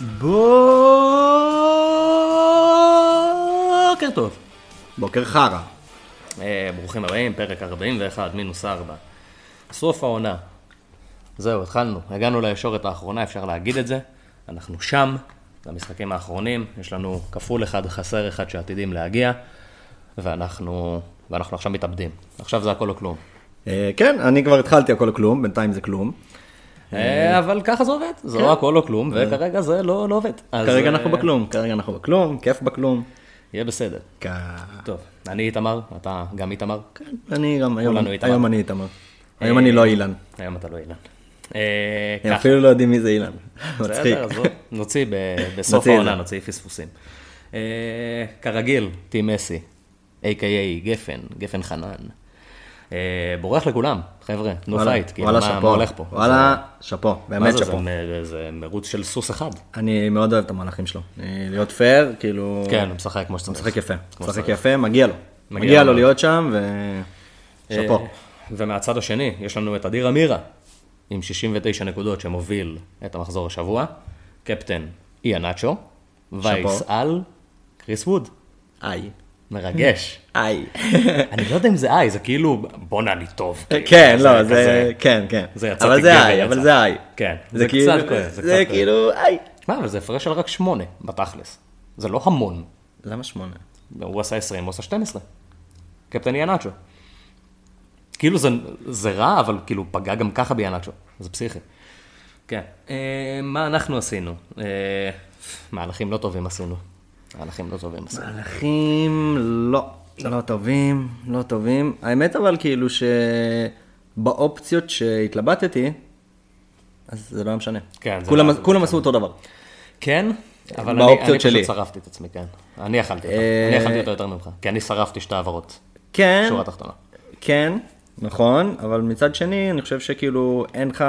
בוקר טוב. בוקר חרא. אה, ברוכים הבאים, פרק 41 מינוס 4. סוף העונה. זהו, התחלנו. הגענו לישורת האחרונה, אפשר להגיד את זה. אנחנו שם, זה המשחקים האחרונים. יש לנו כפול אחד, חסר אחד שעתידים להגיע. ואנחנו, ואנחנו עכשיו מתאבדים. עכשיו זה הכל או כלום. אה, כן, אני כבר התחלתי הכל או כלום, בינתיים זה כלום. אה, אבל ככה זה עובד, זה לא הכל או כלום, וכרגע זה לא לא עובד. כרגע אה, אנחנו בכלום, כרגע אנחנו בכלום, כיף בכלום. יהיה בסדר. כן, טוב, אני איתמר, אתה גם איתמר. אני גם, היום אני איתמר. היום אני לא אילן. היום אתה לא אילן. אה, הם. אפילו לא יודעים מי זה אילן. מצחיק. נוציא בסוף העונה. נוציא פספוסים. אה, כרגיל, טים מסי, a.k.a גפן, גפן חנן. אה, בורח לכולם, חבר'ה, no fight, כאילו, מה מה. הולך פה? וואלה, שאפו, מה באמת זה, שאפו. זה- זה מרוץ של סוס אחד. אני מאוד אוהב את המהלכים שלו. אה, להיות פייר, כאילו... כן, הוא משחק כמו שצריך. משחק יפה. משחק. יפה, מגיע לו. מגיע לו. להיות שם, ושאפו. אה, ומהצד השני, יש לנו את אדיר אמירה, עם 69 נקודות שמוביל את המחזור השבוע, קפטן איהנאצ'ו, vice על קריס ווד. איי. מרגש. איי. אני לא יודע אם זה איי, זה כאילו, בואנה, אני טוב. כאילו, כן, לא, כזה- זה, כן, כן. זה יצאתי אבל זה איי, יצא. אבל זה איי. כן, זה כאילו, קצת כואב, זה כאילו, איי. מה, אבל זה הפרש של רק שמונה, בתכלס. זה לא המון. למה שמונה? הוא עשה 20, הוא עשה 12. קפטן ינאצ'ו. כאילו זה, זה רע, אבל כאילו פגע גם ככה ביאנצ'ו. זה פסיכי. כן. אה, מה אנחנו עשינו? אה, מהלכים לא טובים עשינו. מהלכים לא טובים עשינו. מהלכים לא, לא טובים, לא טובים. האמת אבל כאילו שבאופציות שהתלבטתי, אז זה לא היה משנה. כן, זה כולם, לא- כולם עשו אותו דבר. כן, אבל אני, אני. פשוט שרפתי את עצמי, כן. אני אכלתי אותה. אה, אני אכלתי אותה יותר ממך. כי אני שרפתי שתי העברות. כן, שורה תחתונה. כן, נכון, אבל מצד שני, אני חושב שככאילו אין לך,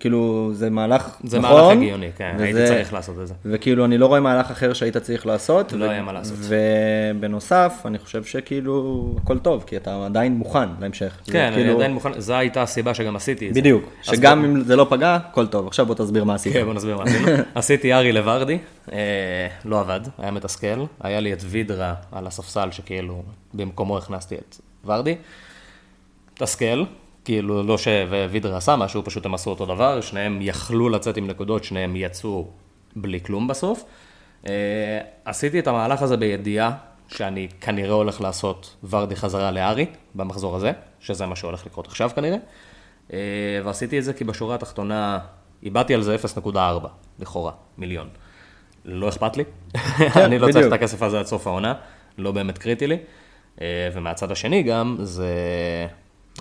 כאילו זה מהלך זה נכון. מהלך הגיוני, כן. וזה- הייתי צריך לעשות את זה. וכאילו אני לא רואה מהלך אחר שהיית צריך לעשות. לא היה מה לעשות. ובנוסף, אני חושב שכאילו הכל טוב, כי אתה עדיין מוכן להמשך. זה כן, אני כאילו- עדיין מוכן, זו הייתה הסיבה שגם עשיתי את זה. בדיוק, שגם אם זה לא פגע, הכל טוב. עכשיו בוא תסביר מה עשית. כן, בוא נסביר מה עשינו. עשיתי ארי לוורדי, אה, לא עבד, היה מתסכל. היה לי את וידרה על הספסל, שכאילו במקומו הכנסתי את ורדי. מתסכל, כאילו לא שווידרה עשה משהו, פשוט הם עשו אותו דבר, שניהם יכלו לצאת עם נקודות, שניהם יצאו בלי כלום בסוף. אה, עשיתי את המהלך הזה בידיעה שאני כנראה הולך לעשות ורדי חזרה לארי במחזור הזה, שזה מה שהולך לקרות עכשיו כנראה. אה, ועשיתי את זה כי בשורה התחתונה איבדתי על זה 0.4, לכאורה, מיליון. לא אכפת לי, אני לא צריך. את הכסף הזה עד סוף העונה, לא באמת קריטי לי. אה, ומהצד השני גם, זה...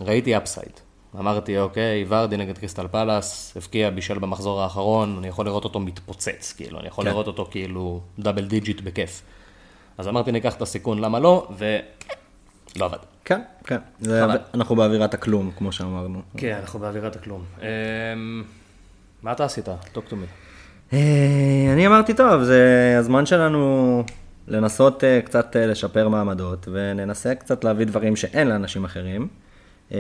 ראיתי upside. אמרתי, אוקיי, ורדי נגד קריסטל פאלאס, הבקיע בישל במחזור האחרון, אני יכול לראות אותו מתפוצץ, כאילו, אני יכול כן. לראות אותו כאילו double digit בכיף. אז אמרתי, ניקח את הסיכון, למה לא, ולא עבד. כן, כן. זה- חבל. אנחנו באווירת הכלום, כמו שאמרנו. כן, אנחנו באווירת הכלום. אמ, מה אתה עשית? talk to me. אה, אני אמרתי, טוב, זה הזמן שלנו לנסות אה, קצת אה, לשפר מעמדות, וננסה קצת להביא דברים שאין לאנשים אחרים. אה,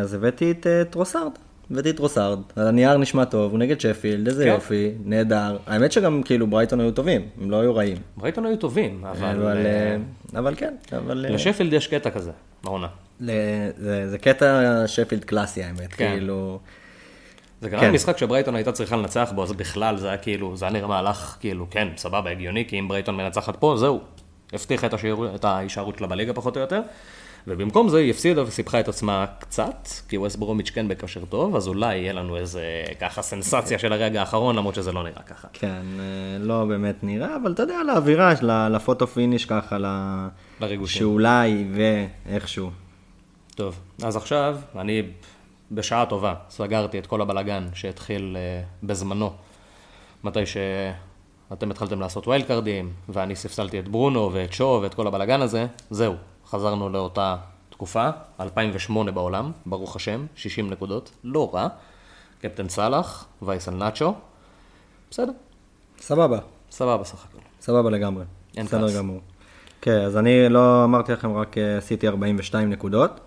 אז הבאתי את אה, טרוסארד. הבאתי את טרוסארד. על הנייר נשמע טוב, הוא נגד שפילד, איזה כן. יופי, נהדר. האמת שגם כאילו ברייטון היו טובים, הם לא היו רעים. ברייטון היו טובים, אבל אבל, אה, אה, אבל כן, אבל... אה, לשפילד יש קטע כזה, בעונה. ל- זה, זה קטע שפילד קלאסי האמת, כן. כאילו... זה גם כן. משחק שברייטון הייתה צריכה לנצח בו, אז בכלל זה היה כאילו, זה היה נראה מהלך כאילו, כן, סבבה, הגיוני, כי אם ברייטון מנצחת פה, זהו. הבטיחה את, השיר, את ההישארות שלה בליגה פחות או יותר. ובמקום זה היא הפסידה וסיבכה את עצמה קצת, כי ווסט ברומיץ' כן בכושר טוב, אז אולי יהיה לנו איזה ככה סנסציה של הרגע האחרון, למרות שזה לא נראה ככה. כן, אה, לא באמת נראה, אבל אתה יודע, לאווירה, ל photo finish ככה, ל- לריגושים. שאולי ואיכשהו. טוב, אז עכשיו אני בשעה טובה סגרתי את כל הבלגן שהתחיל אה, בזמנו, מתי שאתם התחלתם לעשות wild card ים, ואני ספסלתי את ברונו ואת שו ואת כל הבלגן הזה, זהו, חזרנו לאותה תקופה, 2008 בעולם, ברוך השם, 60 נקודות, לא רע, קפטן סאלח, vice איהנאצ'ו, בסדר, סבבה, סבבה סך הכל. סבבה לגמרי. אין בסדר כעס. גמור. כן, אז אני לא אמרתי לכם, רק אה, עשיתי 42 נקודות.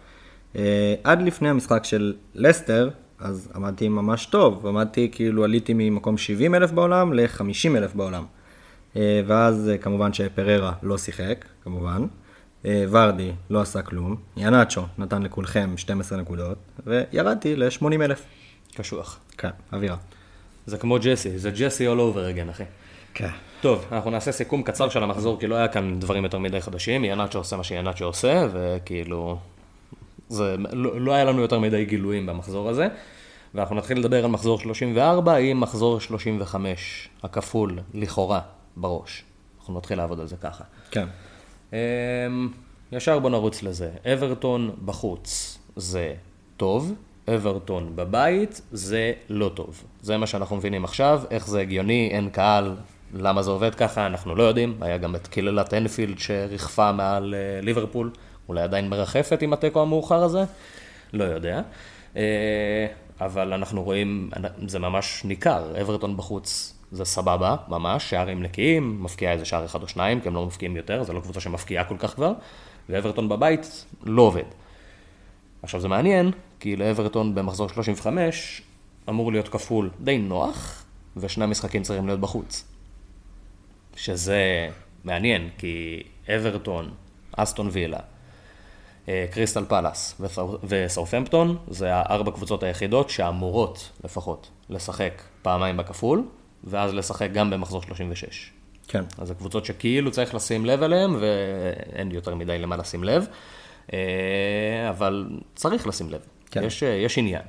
אה, עד לפני המשחק של לסטר, אז עמדתי ממש טוב, עמדתי כאילו, עליתי ממקום 70 אלף בעולם ל-50 אלף בעולם. אה, ואז כמובן שפררה לא שיחק, כמובן. אה, ורדי לא עשה כלום. ינאצ'ו נתן לכולכם 12 נקודות, וירדתי ל-80 אלף. קשוח. כן, אווירה. זה כמו ג'סי, זה ג'סי all over again, אחי. כן. טוב, אנחנו נעשה סיכום קצר של המחזור, כי לא היה כאן דברים יותר מדי חדשים. ינאצ'ו עושה מה שינאצ'ו עושה, וכאילו... זה, לא, לא היה לנו יותר מדי גילויים במחזור הזה. ואנחנו נתחיל לדבר על מחזור 34 עם מחזור 35, הכפול, לכאורה, בראש. אנחנו נתחיל לעבוד על זה ככה. כן. אמ, ישר בוא נרוץ לזה. אברטון בחוץ זה טוב, אברטון בבית זה לא טוב. זה מה שאנחנו מבינים עכשיו, איך זה הגיוני, אין קהל, למה זה עובד ככה, אנחנו לא יודעים. היה גם את קיללת אנפילד שריחפה מעל אה, ליברפול, אולי עדיין מרחפת עם התיקו המאוחר הזה, לא יודע. אה, אבל אנחנו רואים, זה ממש ניכר, אברטון בחוץ זה סבבה, ממש, שערים נקיים, מפקיעה איזה שער אחד או שניים, כי הם לא מפקיעים יותר, זה לא קבוצה שמפקיעה כל כך כבר, ואברטון בבית לא עובד. עכשיו זה מעניין, כי לאברטון במחזור 35 אמור להיות כפול די נוח, ושני המשחקים צריכים להיות בחוץ. שזה מעניין, כי אברטון, אסטון וילה, אה, קריסטל פלאס וסאופמפטון, זה הארבע קבוצות היחידות שאמורות לפחות לשחק פעמיים בכפול, ואז לשחק גם במחזור 36. כן. אז זה קבוצות שכאילו צריך לשים לב אליהן, ואין יותר מדי למה לשים לב, אה, אבל צריך לשים לב, כן. יש, אה, יש עניין.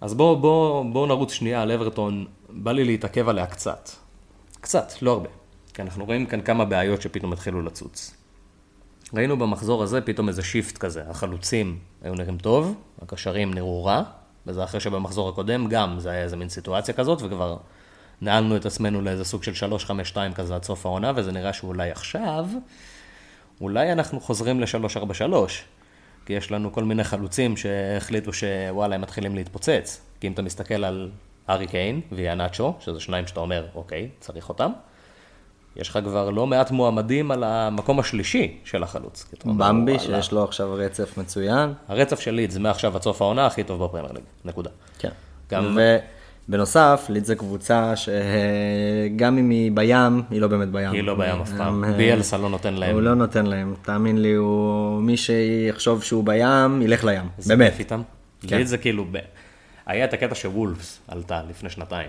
אז בואו בוא, בוא נרוץ שנייה על אברטון, בא לי להתעכב עליה קצת. קצת, לא הרבה. כי אנחנו רואים כאן כמה בעיות שפתאום התחילו לצוץ. ראינו במחזור הזה פתאום איזה שיפט כזה, החלוצים היו נראים טוב, הקשרים נראו רע, וזה אחרי שבמחזור הקודם גם זה היה איזה מין סיטואציה כזאת, וכבר נעלנו את עצמנו לאיזה סוג של 3-5-2 כזה עד סוף העונה, וזה נראה שאולי עכשיו, אולי אנחנו חוזרים ל-3-4-3, כי יש לנו כל מיני חלוצים שהחליטו שוואלה, הם מתחילים להתפוצץ. כי אם אתה מסתכל על ארי קיין ויאנצ'ו, שזה שניים שאתה אומר, אוקיי, צריך אותם. יש לך כבר לא מעט מועמדים על המקום השלישי של החלוץ. במבי, שיש לו עכשיו רצף מצוין. הרצף של לידס מעכשיו עד סוף העונה הכי טוב בפרמייר ליג, נקודה. כן. גם- ובנוסף, ליד זו קבוצה שגם אם היא בים, היא לא באמת בים. היא לא בים אף פעם. אה, ביאלסה לא נותן להם. הוא לא נותן להם, תאמין לי, הוא... מי שיחשוב שהוא בים, ילך לים. זה באמת. כיף איתם. כן. לידס זה כאילו, ב- היה את הקטע שוולפס עלתה לפני שנתיים.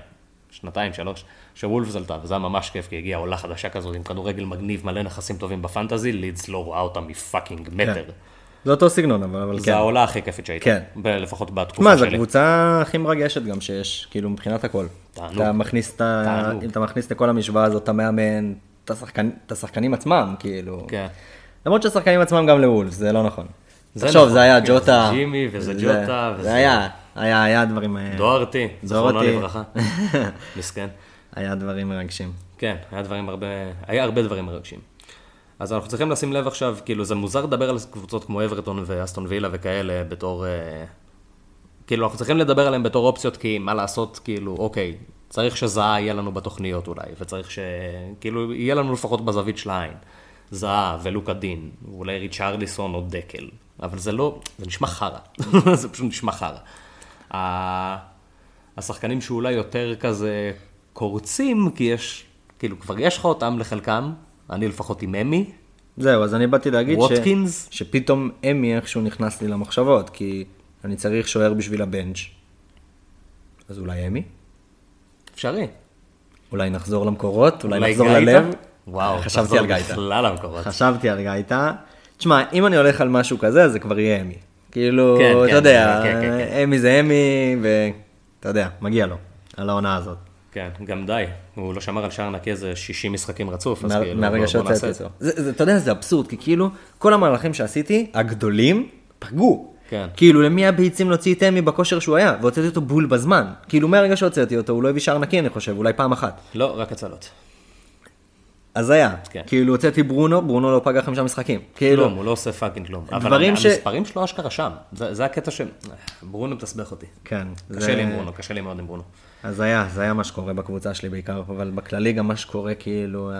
שנתיים, שלוש, שוולפס עלתה, וזה היה ממש כיף, כי הגיעה עולה חדשה כזאת עם כדורגל מגניב, מלא נכסים טובים בפנטזי, לידס לא רואה אותה מפאקינג מטר. זה אותו סגנון, אבל, אבל זה כן. העולה הכי כיפית שהייתה, כן. ב- לפחות בתקופה זו שלי. הקבוצה הכי מרגשת גם שיש, כאילו, מבחינת הכל. תענוג. אתה מכניס את. תענוג. אם אתה מכניס לכל המשוואה הזאת, את המאמן, את השחקן- את השחקנים עצמם, כאילו. כן. למרות שהשחקנים עצמם גם לוולף, זה לא נכון. זה תחשוב, נכון, זה היה כן, ג'וטה. זה ג'ימי וזה זה- ג'וטה זה וזה- היה, היה, היה דברים... אה, דוארטי, זכרונו. לברכה. מסכן. היה דברים מרגשים. כן, היה דברים הרבה, היה הרבה דברים מרגשים. אז אנחנו צריכים לשים לב עכשיו, כאילו זה מוזר לדבר על קבוצות כמו אברטון ואסטון וילה וכאלה בתור, אה, כאילו אנחנו צריכים לדבר עליהם בתור אופציות, כי מה לעשות, כאילו, אוקיי, צריך שזהה יהיה לנו בתוכניות אולי, וצריך ש... כאילו, יהיה לנו לפחות בזווית של העין. זהה ולוקה דין, ואולי ריצ'רליסון או דקל, אבל זה לא, זה נשמע חרא, זה פשוט נשמע חרא. השחקנים שאולי יותר כזה קורצים, כי יש, כאילו כבר יש לך אותם לחלקם, אני לפחות עם אמי, זהו, אז אני באתי להגיד ש... ווטקינס? שפתאום אמי איכשהו נכנס לי למחשבות, כי אני צריך שוער בשביל הבנץ'. אז אולי אמי? אפשרי. אולי נחזור למקורות? אולי, אולי נחזור גייטה? ללב? וואו, חשבתי על גייטה. בכלל למקורות. חשבתי על גייטה. תשמע, אם אני הולך על משהו כזה, זה כבר יהיה אמי. כאילו, כן, אתה כן, יודע, כן, כן, כן. אמי זה אמי, ואתה יודע, מגיע לו, על העונה הזאת. כן, גם די, הוא לא שמר על שער נקי איזה 60 משחקים רצוף, אז מה- כאילו, מהרגע שהוצאתי. אותו. אתה יודע, זה אבסורד, כי כאילו, כל המהלכים שעשיתי, הגדולים, פגעו. כן. כאילו, למי הביצים להוציא את אמי בכושר שהוא היה, והוצאתי אותו בול בזמן. כאילו, מהרגע שהוצאתי אותו, הוא לא הביא שער נקי, אני חושב, אולי פעם אחת. לא, רק הצלות. אז היה. כן. כאילו, הוצאתי ברונו, ברונו לא פגע חמישה משחקים. כאילו, כלום, הוא לא עושה fucking כלום. אבל ש- המספרים שלו אשכרה שם. זה זה הקטע של... ברונו מתסבך אותי. כן. קשה זה- לי עם ברונו, קשה לי מאוד עם ברונו. אז היה, זה היה מה שקורה בקבוצה שלי בעיקר, אבל בכללי גם מה שקורה, כאילו,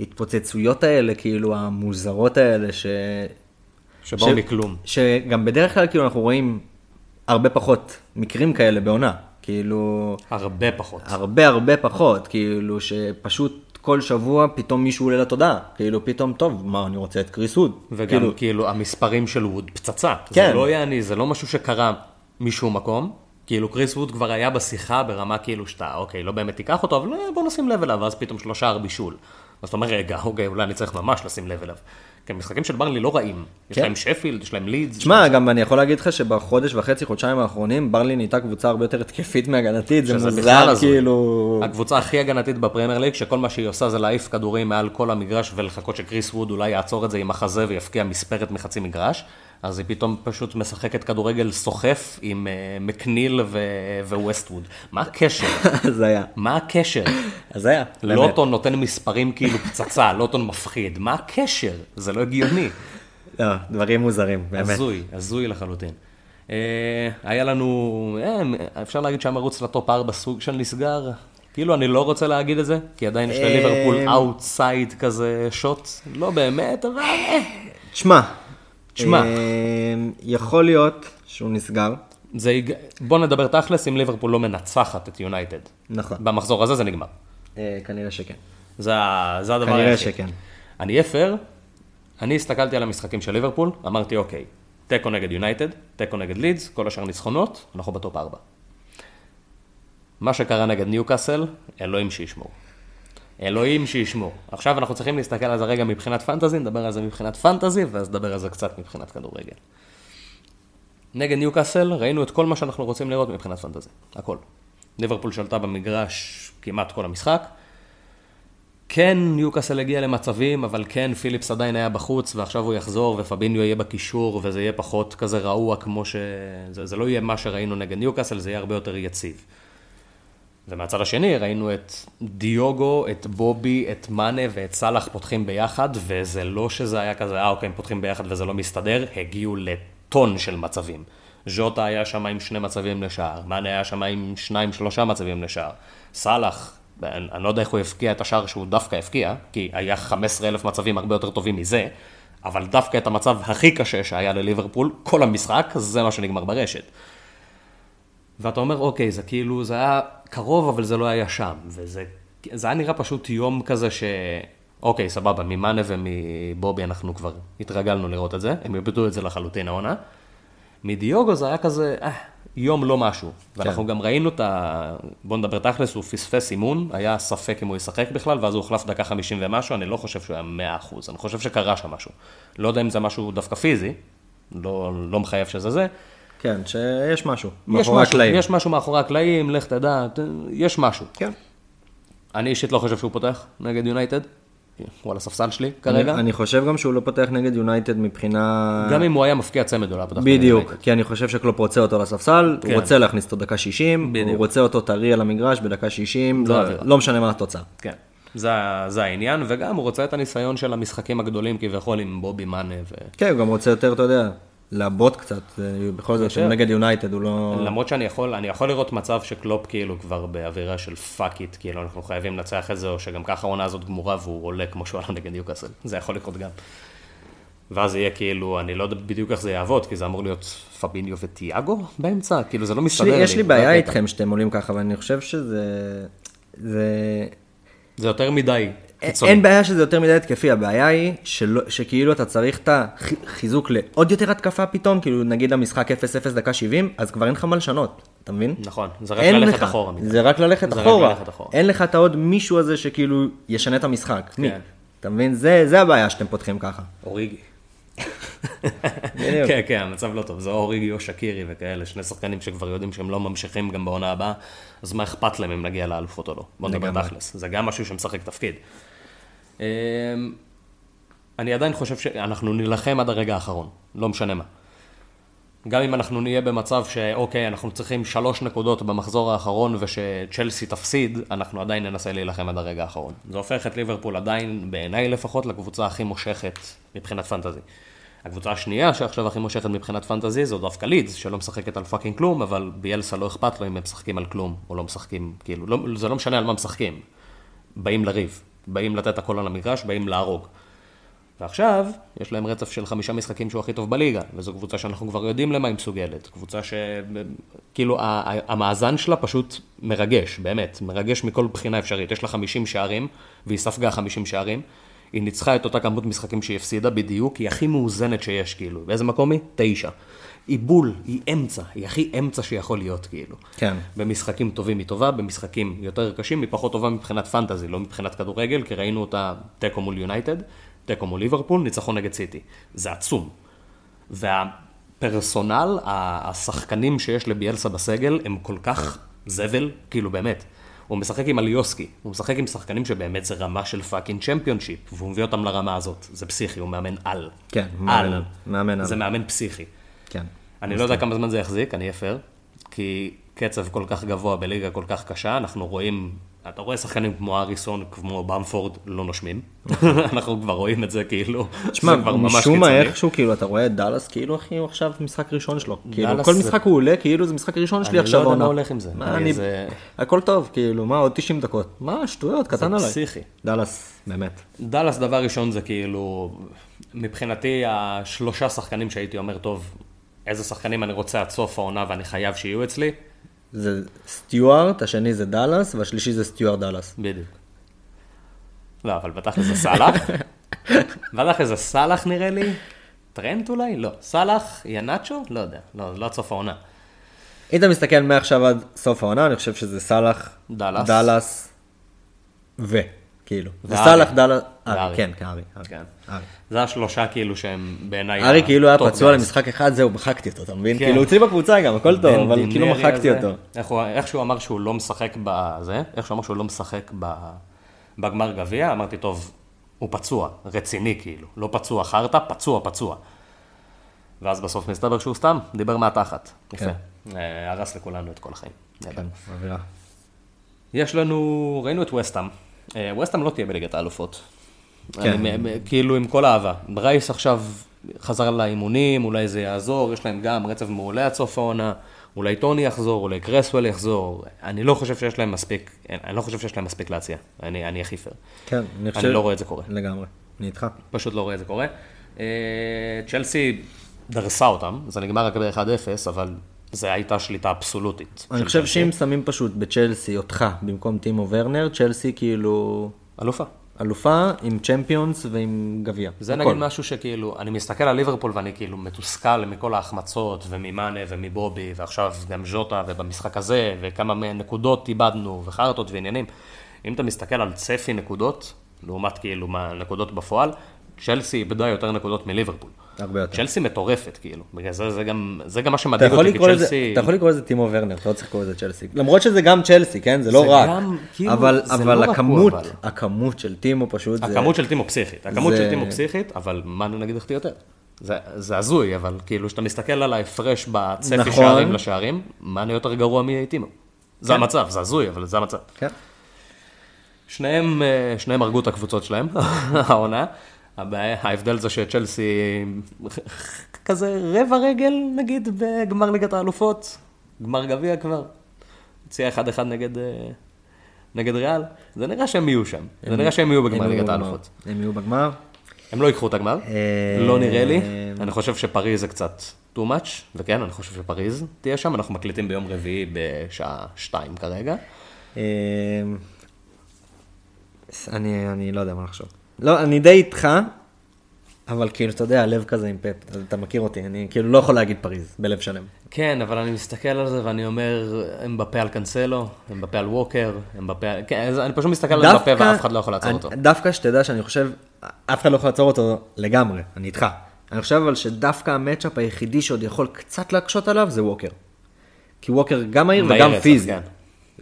ההתפוצצויות האלה, כאילו, המוזרות האלה, ש... שבאו ש- מכלום. שגם בדרך כלל, כאילו, אנחנו רואים הרבה פחות מקרים כאלה בעונה. כאילו, הרבה פחות. הרבה הרבה פחות, כאילו שפשוט כל שבוע פתאום מישהו עולה לתודעה. כאילו פתאום, טוב, מה, אני רוצה את קריס ווד. וגם כאילו, כאילו, המספרים של ווד פצצה. כן. זה לא יעני, זה לא משהו שקרה משום מקום. כאילו קריס ווד כבר היה בשיחה ברמה כאילו שאתה, אוקיי, לא באמת תיקח אותו, אבל אה, בוא נשים לב אליו, ואז פתאום שלושה בישול. אז אתה אומר, רגע, אוקיי, אולי אני צריך ממש לשים לב אליו. כי המשחקים של ברנלי לא רעים. יש כן. להם שפילד, יש להם לידס. תשמע, גם אני יכול להגיד לך שבחודש וחצי, חודשיים האחרונים, ברלי נהייתה קבוצה הרבה יותר התקפית מהגנתית, זה מוזר. כאילו... הקבוצה הכי הגנתית בפרמייר ליג, שכל מה שהיא עושה זה להעיף כדורים מעל כל המגרש ולחכות שקריס ווד אולי יעצור את זה עם החזה ויפקיע מספרת מחצי מגרש. אז היא פתאום פשוט משחקת כדורגל סוחף עם אה, מקניל ו- וווסטווד. מה הקשר? זה היה. מה הקשר? אז היה. לוטון נותן מספרים כאילו פצצה, לוטון מפחיד. מה הקשר? זה לא הגיוני. לא, דברים מוזרים, באמת. הזוי, הזוי לחלוטין. אה, היה לנו, אה, אפשר להגיד שהמרוץ ל top 4 סוג של נסגר. כאילו, אני לא רוצה להגיד את זה, כי עדיין יש לליברפול outside כזה shot. לא באמת, אבל... תשמע, תשמע. אה, יכול להיות שהוא נסגר, זה. בוא נדבר תכלס, אם ליברפול לא מנצחת את יונייטד. נכון. במחזור הזה זה נגמר. אה, כנראה שכן. זה, זה הדבר כנראה היחיד. שכן. אני אהיה פייר, אני הסתכלתי על המשחקים של ליברפול, אמרתי, אוקיי, תיקו נגד יונייטד, תיקו נגד לידס, כל השאר ניצחונות, אנחנו ב top 4. מה שקרה נגד ניוקאסל, אלוהים שישמור. אלוהים שישמור. עכשיו אנחנו צריכים להסתכל על זה רגע מבחינת פנטזי, נדבר על זה מבחינת פנטזי, ואז נדבר על זה קצת מבחינת כדורגל. נגד ניוקאסל ראינו את כל מה שאנחנו רוצים לראות מבחינת פנטזי, הכל. ליברפול שלטה במגרש כמעט כל המשחק. כן, ניוקאסל הגיע למצבים, אבל כן, פיליפס עדיין היה בחוץ, ועכשיו הוא יחזור, ופביניו יהיה בקישור, וזה יהיה פחות כזה רעוע כמו ש... זה, זה לא יהיה מה שראינו נגד ניוקאסל, זה יהיה הרבה יותר יציב. ומהצד השני ראינו את דיוגו, את בובי, את מאנה ואת סאלח פותחים ביחד, וזה לא שזה היה כזה, אה אוקיי, הם פותחים ביחד וזה לא מסתדר, הגיעו לטון של מצבים. ז'וטה היה שם עם שני מצבים לשער, מאנה היה שם עם שניים, שלושה מצבים לשער. סאלח, אני, לא יודע איך הוא הבקיע את השער שהוא דווקא הבקיע, כי היה 15 אלף מצבים הרבה יותר טובים מזה, אבל דווקא את המצב הכי קשה שהיה לליברפול, כל המשחק, זה מה שנגמר ברשת. ואתה אומר, אוקיי, זה כאילו, זה היה קרוב, אבל זה לא היה שם. וזה זה היה נראה פשוט יום כזה ש... אוקיי, סבבה, ממאנה ומבובי אנחנו כבר התרגלנו לראות את זה, הם איבדו את זה לחלוטין העונה. מדיוגו זה היה כזה, אה, יום לא משהו. ואנחנו גם ראינו את ה... בוא נדבר תכלס, הוא פספס אימון, היה ספק אם הוא ישחק בכלל, ואז הוא הוחלף דקה 50 ומשהו, אני לא חושב שהוא היה 100 אחוז, אני חושב שקרה שם משהו. לא יודע אם זה משהו דווקא פיזי, לא, לא מחייב שזה זה, כן, שיש משהו. יש מאחורי משהו, הקלעים. יש משהו מאחורי הקלעים, לך תדע, יש משהו. כן. אני אישית לא חושב שהוא פותח נגד יונייטד, הוא על הספסל שלי כרגע. אני, אני חושב גם שהוא לא פותח נגד יונייטד מבחינה... גם אם הוא היה מבקיע צמד, הוא לא היה פותח נגד בדיוק, יונייטד. כי אני חושב שקלופ רוצה אותו לספסל, כן. הוא רוצה להכניס אותו דקה 60, בדיוק. הוא רוצה אותו טרי על המגרש בדקה 60, זו לא. לא משנה מה התוצאה. כן, זה, זה העניין, וגם הוא רוצה את הניסיון של המשחקים הגדולים כביכול עם בובי מאנה, ו... כן, הוא גם רוצה יותר, אתה יודע, לעבוד קצת, בכל זאת. שהוא נגד יונייטד, הוא לא... למרות שאני יכול, אני יכול לראות מצב שקלופ כאילו כבר באווירה של fuck it, כאילו אנחנו חייבים לנצח את זה, או שגם ככה העונה הזאת גמורה והוא עולה כמו שהוא עלה נגד ניוקאסל, זה יכול לקרות גם. ואז יהיה כאילו, אני לא יודע בדיוק איך זה יעבוד, כי זה אמור להיות פביניו וטיאגו באמצע, כאילו זה לא מסתדר לי. יש לי זה בעיה. איתכם שאתם עולים ככה, אבל אני חושב שזה... זה... זה יותר מדי קיצוני. אין בעיה שזה יותר מדי התקפי, הבעיה היא שלא, שכאילו אתה צריך את החיזוק לעוד יותר התקפה פתאום, כאילו נגיד המשחק 0-0 דקה 70, אז כבר אין לך מה לשנות, אתה מבין? נכון, זה רק ללכת לך, אחורה. מדי. זה רק ללכת זה רק אחורה. ללכת אחורה. אין לך את העוד מישהו הזה שכאילו ישנה את המשחק. מי? כן. אתה מבין? זה, זה הבעיה שאתם פותחים ככה. אוריגי. כן, כן, המצב לא טוב, זה אוריגי או שקירי וכאלה, שני שחקנים שכבר יודעים שהם לא ממשיכים גם בעונה הבאה, אז מה אכפת להם אם נגיע לאלופות או לא? בוא נדבר. תכלס, זה גם משהו שמשחק תפקיד. אמ, אני עדיין חושב שאנחנו נילחם עד הרגע האחרון, לא משנה מה. גם אם אנחנו נהיה במצב שאוקיי, אנחנו צריכים שלוש נקודות במחזור האחרון ושצ'לסי תפסיד, אנחנו עדיין ננסה להילחם עד הרגע האחרון. זה הופך את ליברפול עדיין, בעיניי לפחות, לקבוצה הכי מושכת מבחינת פנטזי. הקבוצה השנייה שעכשיו הכי מושכת מבחינת fantasy זו דווקא לידס, שלא משחקת על fucking כלום, אבל ביאלסה לא אכפת לו אם הם משחקים על כלום, או לא משחקים, כאילו, לא, זה לא משנה על מה משחקים. באים לריב, באים לתת הכל על המגרש, באים להרוג. ועכשיו, יש להם רצף של חמישה משחקים שהוא הכי טוב בליגה, וזו קבוצה שאנחנו כבר יודעים למה היא מסוגלת. קבוצה ש... כאילו, המאזן שלה פשוט מרגש, באמת, מרגש מכל בחינה אפשרית. יש לה 50 שערים, והיא ספגה 50 שערים. היא ניצחה את אותה כמות משחקים שהיא הפסידה בדיוק, היא הכי מאוזנת שיש, כאילו. באיזה מקום היא? תשע. היא בול, היא אמצע, היא הכי אמצע שיכול להיות, כאילו. כן. במשחקים טובים היא טובה, במשחקים יותר קשים היא פחות טובה מבחינת פנטזי, לא מבחינת כדורגל, כי ראינו אותה תיקו מול יונייטד, תיקו מול ליברפול, ניצחון נגד סיטי. זה עצום. וה personnel, השחקנים שיש לביאלסה בסגל, הם כל כך זבל, כאילו באמת. הוא משחק עם אליוסקי, הוא משחק עם שחקנים שבאמת זה רמה של fucking צ'מפיונשיפ, והוא מביא אותם לרמה הזאת. זה פסיכי, הוא מאמן על. כן, על. מאמן, מאמן על. זה מאמן פסיכי. כן. אני לא יודע כמה זמן זה יחזיק, אני אהיה פייר, כי קצב כל כך גבוה בליגה כל כך קשה, אנחנו רואים, אתה רואה שחקנים כמו אריסון, כמו במפורד, לא נושמים. אנחנו כבר רואים את זה כאילו, תשמע, זה כבר ממש משום מה קיצוני. איכשהו, כאילו, אתה רואה את דאלאס, כאילו, אחי, הוא עכשיו משחק ראשון שלו. כאילו, כל זה- משחק הוא עולה, כאילו, זה משחק ראשון שלי אני עכשיו לא יודע. מה הולך עם זה. מה, אני- אני... זה- הכל טוב, כאילו, מה, עוד 90 דקות. מה, שטויות, קטן עליי. פסיכי. דאלאס, באמת. דאלאס דבר ראשון זה כאילו, מבחינתי השלושה שחקנים שהייתי אומר, טוב, איזה שחקנים אני רוצה עד סוף העונה ואני חייב שיהיו אצלי, זה סטיוארט, השני זה דאלאס, והשלישי זה סטיוארט דאלאס. בדיוק. לא, אבל בתכל'ס זה סאלח. בתכל'ס זה סאלח נראה לי. טרנט אולי? לא. סאלח, ינאצ'ו? לא יודע. לא, לא עד סוף העונה. אם אתה מסתכל מעכשיו עד סוף העונה, אני חושב שזה סאלח, דאלאס. דאלאס, ו, כאילו. זה והארי. סאלח, דאלאס, הארי, הארי. כן, הארי. הארי. כן. הארי. זה השלושה כאילו שהם בעיניי... הארי כאילו היה פצוע. למשחק אחד, זהו, מחקתי אותו, אתה מבין? כן. כאילו, הוא אצלי בקבוצה גם, הכל טוב, אבל כאילו מחקתי. אותו. איך הוא- איך שהוא אמר שהוא לא משחק בזה, איך שהוא אמר שהוא לא משחק בגמר גביע, אמרתי, טוב, הוא פצוע, רציני כאילו, לא פצוע חרטא, פצוע, פצוע. ואז בסוף מסתבר שהוא סתם דיבר מהתחת. יפה. אה, הרס לכולנו את כל החיים. כן. יש לנו, ראינו את וסטאם. אה, וסטאם לא תהיה בליגת האלופות. כן. אני, כאילו עם כל האהבה. ברייס עכשיו חזר לאימונים, אולי זה יעזור, יש להם גם רצף מעולה עד סוף העונה. אולי אנטוניו יחזור, אולי קרסוול יחזור. אני לא חושב שיש להם מספיק, אני לא חושב שיש להם מספיק להציע. אני, אני הכי פייר. כן, אני חושב... אני לא רואה את זה קורה. לגמרי, אני איתך. פשוט לא רואה את זה קורה. אה, צ'לסי דרסה אותם, זה נגמר רק ב-1-0, אבל זו הייתה שליטה אבסולוטית. אני חושב. שאם שמים פשוט בצ'לסי אותך במקום טימו ורנר, צ'לסי כאילו אלופה. אלופה עם צ'מפיונס ועם גביע. זה הכל. נגיד משהו שכאילו, אני מסתכל על ליברפול ואני כאילו מתוסכל מכל ההחמצות וממאנה ומבובי ועכשיו גם ז'וטה ובמשחק הזה וכמה נקודות איבדנו וחרטות ועניינים. אם אתה מסתכל על צפי נקודות, לעומת כאילו מה נקודות בפועל, צ'לסי איבדה יותר נקודות מליברפול. הרבה יותר. צ'לסי מטורפת כאילו, בגלל זה זה גם, זה גם מה שמדאיג אותי, כי צ'לסי... אתה יכול לקרוא לזה טימו ורנר, אתה לא צריך לקרוא לזה צ'לסי. למרות שזה גם צ'לסי, כן? זה לא זה רק. גם, כאילו, אבל, זה אבל לא רק הוא, הכמות, אבל. הכמות של טימו פשוט זה... הכמות של טימו פסיכית, הכמות זה- של טימו פסיכית, אבל מה נגיד לך יותר? זה, זה הזוי, אבל כאילו, כשאתה מסתכל על ההפרש בצפי נכון. שערים לשערים, מה אני יותר גרוע מטימו? זה המצב, זה הזוי, אבל זה המצב. כן. שניהם, אה, שניהם הרגו את הקבוצות שלהם, העונה. הבעיה, ההבדל זה שצ'לסי כזה רבע רגל, נגיד, בגמר ליגת האלופות, גמר גביע כבר. הציע 1-1 נגד, אה, נגד ריאל. זה נראה שהם יהיו שם, זה נראה שהם יהיו בגמר ליגת האלופות. הם יהיו בגמר. הם לא ייקחו את הגמר, אה, לא נראה לי. אה, אני חושב שפריז זה קצת too much, וכן, אני חושב שפריז תהיה שם. אנחנו מקליטים ביום רביעי בשעה שתיים כרגע. אני, אני לא יודע מה לחשוב. לא, אני די איתך, אבל כאילו, אתה יודע, הלב כזה עם פפ, אתה מכיר אותי, אני כאילו לא יכול להגיד פריז, בלב שלם. כן, אבל אני מסתכל על זה ואני אומר, הם בפה על קנסלו, הם בפה על ווקר, הם בפה. כן, אני פשוט מסתכל על בפה ואף אחד לא יכול לעצור אני- אותו. דווקא שתדע שאני חושב, אף אחד לא יכול לעצור אותו לגמרי, אני איתך. אני חושב אבל שדווקא המצ'אפ היחידי שעוד יכול קצת להקשות עליו זה ווקר. כי ווקר גם מהיר וגם פיזי. כן.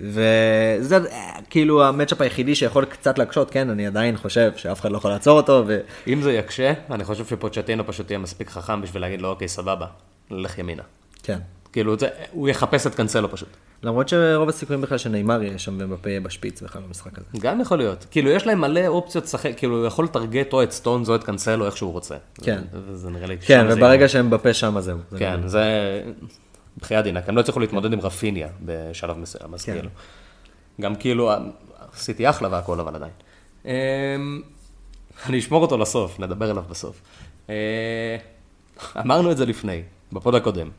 וזה אה, כאילו המצ'אפ היחידי שיכול קצת להקשות, כן, אני עדיין חושב שאף אחד לא יכול לעצור אותו, ו... אם זה יקשה, אני חושב שפוצ'טינו פשוט יהיה מספיק חכם בשביל להגיד לו, אוקיי, סבבה, לך ימינה. כן. כאילו, זה, הוא יחפש את קנסלו פשוט. למרות שרוב הסיכויים בכלל שנאמר יהיה שם ומבפה יהיה בשפיץ בכלל במשחק הזה. גם יכול להיות. כאילו, יש להם מלא אופציות לשחק, כאילו, הוא יכול לטרגט או את סטונס או את קנסלו איך שהוא רוצה. כן. וזה נראה לי... כן, וברגע שהם בפה שם זהו. זה כן, זה... בחיית דינק, הם לא הצליחו להתמודד עם רפיניה בשלב מסוים, אז כן. כאילו. גם כאילו, עשיתי אחלה והכל, אבל עדיין. אמ, אני אשמור אותו לסוף, נדבר עליו בסוף. אה, אמרנו את זה לפני, בפוד הקודם.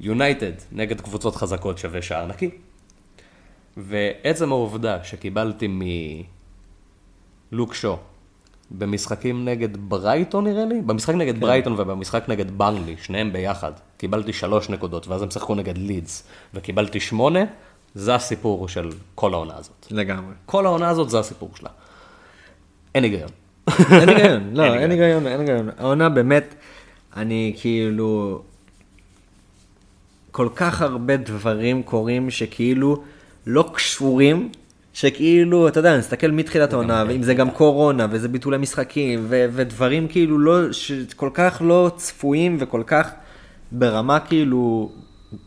יונייטד נגד קבוצות חזקות שווה שער נקי. ועצם העובדה שקיבלתי מלוק שו במשחקים נגד ברייטון נראה לי, במשחק נגד כן. ברייטון ובמשחק נגד ברנלי, שניהם ביחד, קיבלתי שלוש נקודות, ואז הם שיחקו נגד לידס, וקיבלתי שמונה, זה הסיפור של כל העונה הזאת. לגמרי. כל העונה הזאת זה הסיפור שלה. אין היגיון. אין היגיון, לא, אין היגיון, אין היגיון. העונה באמת, אני כאילו, כל כך הרבה דברים קורים שכאילו לא קשורים, שכאילו, אתה יודע, נסתכל מתחילת העונה, ואם זה גם קורונה, וזה ביטולי משחקים, ו- ודברים כאילו לא, שכל כך לא צפויים, וכל כך ברמה כאילו,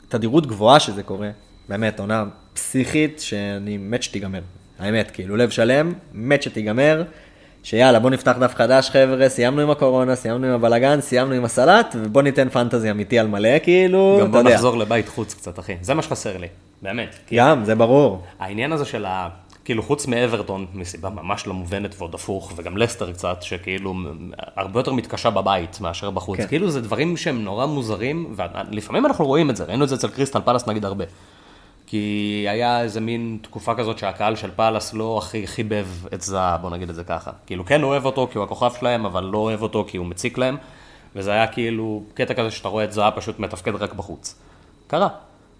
תדירות גבוהה שזה קורה. באמת, עונה פסיכית, שאני מת שתיגמר. האמת, כאילו, לב שלם, מת שתיגמר. שיאללה, בוא נפתח דף חדש, חבר'ה, סיימנו עם הקורונה, סיימנו עם הבלאגן, סיימנו עם הסלט, ובוא ניתן פנטזי אמיתי על מלא, כאילו, גם בוא נחזור לבית חוץ קצת, אחי. זה מה שחסר לי, באמת. גם, זה ברור. העניין הזה של ה... כאילו, חוץ מאברטון, מסיבה ממש לא מובנת ועוד הפוך, וגם לסטר קצת, שכאילו הרבה יותר מתקשה בבית מאשר בחוץ. כן. כאילו, זה דברים שהם נורא מוזרים, ולפעמים אנחנו רואים את זה, ראינו את זה אצל קריסטל פלס נגיד הרבה. כי היה איזה מין תקופה כזאת שהקהל של פאלאס לא הכי חיבב את זהה, בוא נגיד את זה ככה. כאילו כן אוהב אותו כי הוא הכוכב שלהם, אבל לא אוהב אותו כי הוא מציק להם, וזה היה כאילו קטע כזה שאתה רואה את זהה פשוט מתפקד רק בחוץ. קרה.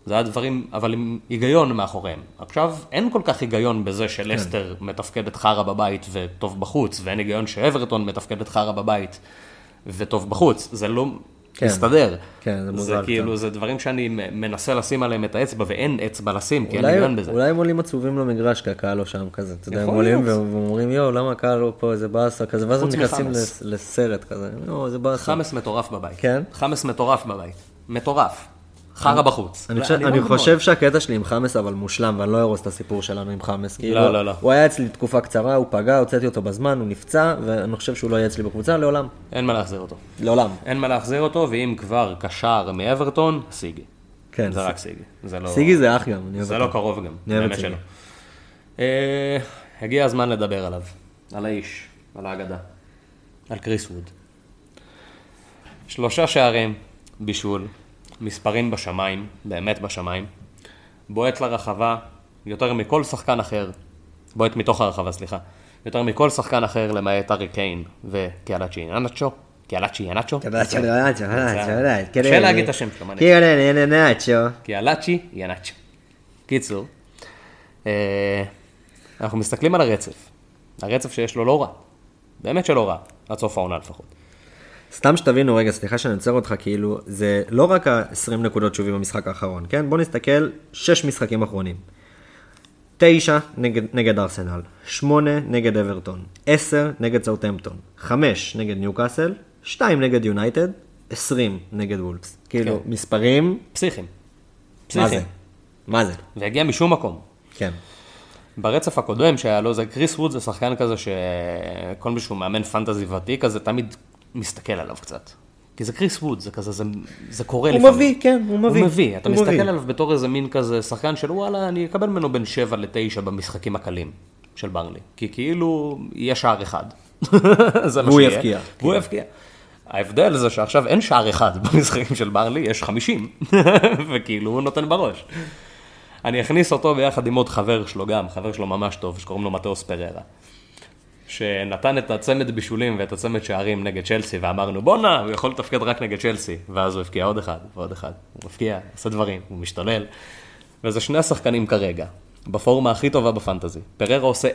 זה היה דברים, אבל עם היגיון מאחוריהם. עכשיו, אין כל כך היגיון בזה שלסטר כן. מתפקדת חרא בבית וטוב בחוץ, ואין היגיון שאברטון מתפקדת חרא בבית וטוב בחוץ. זה לא, כן, מסתדר. כן, זה מוזר. זה כאילו, זה דברים שאני מנסה לשים עליהם את האצבע, ואין אצבע לשים, כי אין עניין בזה. אולי הם עולים עצובים למגרש, כי הקהל לא שם כזה. אתה יודע, הם עולים ואומרים, יואו, למה הקהל לא פה, איזה באסה כזה, ואז הם נכנסים לסרט כזה, יואו, איזה באסה. חמאס מטורף בבית. כן? חמאס מטורף בבית. מטורף. חרא בחוץ. אני, חושב, אני לא חושב שהקטע שלי עם חמאס אבל מושלם, ואני לא ארוס את הסיפור שלנו עם חמאס. כאילו, לא, לא, לא. הוא היה אצלי תקופה קצרה, הוא פגע, הוצאתי אותו בזמן, הוא נפצע, ואני חושב שהוא לא יהיה אצלי בקבוצה לעולם. אין מה להחזיר אותו. לעולם. אין מה להחזיר אותו, ואם כבר קשר מאברטון, סיגי. כן. זה רק סיגי. זה לא... סיגי זה אח גם, אני אוהב אותו. זה לא קרוב גם, באמת שלא. אה, הגיע הזמן לדבר עליו, על האיש, על האגדה, על קריס ווד. שלושה שערים, בישול, מספרים בשמיים, באמת בשמיים, בועט לרחבה יותר מכל שחקן אחר, בועט מתוך הרחבה, סליחה, יותר מכל שחקן אחר למעט ארי קיין וקיאלצ'י אנצ'ו. קיאלצ'י ינאצ'ו? קיאלצ'י ינאצ'ו, קשה להגיד את השם שלו, קיאלצ'י ינאצ'ו. קיצור, אה, אנחנו מסתכלים על הרצף. הרצף שיש לו לא רע. באמת שלא רע, עד סוף העונה לפחות. סתם שתבינו רגע, סליחה שאני עוצר אותך, כאילו, זה לא רק ה-20 נקודות שובי במשחק האחרון, כן? בוא נסתכל, 6 משחקים אחרונים. 9 נגד, נגד ארסנל, 8 נגד אברטון, 10 נגד סאוטהמפטון, 5 נגד ניוקאסל, 2 נגד יונייטד, 20 נגד וולפס. כאילו, כן. מספרים... פסיכיים. פסיכיים. מה זה? מה זה? והגיע משום מקום. כן. ברצף הקודם שהיה לו, זה קריס ווד זה שחקן כזה שכל מי שהוא מאמן fantasy ותיק, אז זה תמיד מסתכל עליו קצת. כי זה קריס ווד, זה כזה, זה, זה קורה הוא לפעמים. הוא מביא, כן, הוא מביא. הוא מביא, אתה הוא מסתכל מביא. עליו בתור איזה מין כזה שחקן של וואלה, אני אקבל ממנו בין 7 ל-9 במשחקים הקלים של ברנלי. כי כאילו, יהיה שער אחד. זה מה שיהיה. יפקיע. והוא. יפקיע. ההבדל זה שעכשיו אין שער אחד במשחקים של ברנלי, יש 50. וכאילו, הוא נותן בראש. אני אכניס אותו ביחד עם עוד חבר שלו גם, חבר שלו ממש טוב, שקוראים לו מתאוס פררה. שנתן את הצמד בישולים ואת הצמד שערים נגד צ'לסי, ואמרנו בואנה, הוא יכול לתפקד רק נגד צ'לסי, ואז הוא הבקיע עוד אחד ועוד אחד, הוא מפקיע, עושה דברים, הוא משתולל, וזה שני השחקנים כרגע, בפורמה הכי טובה בפנטזי. פררה עושה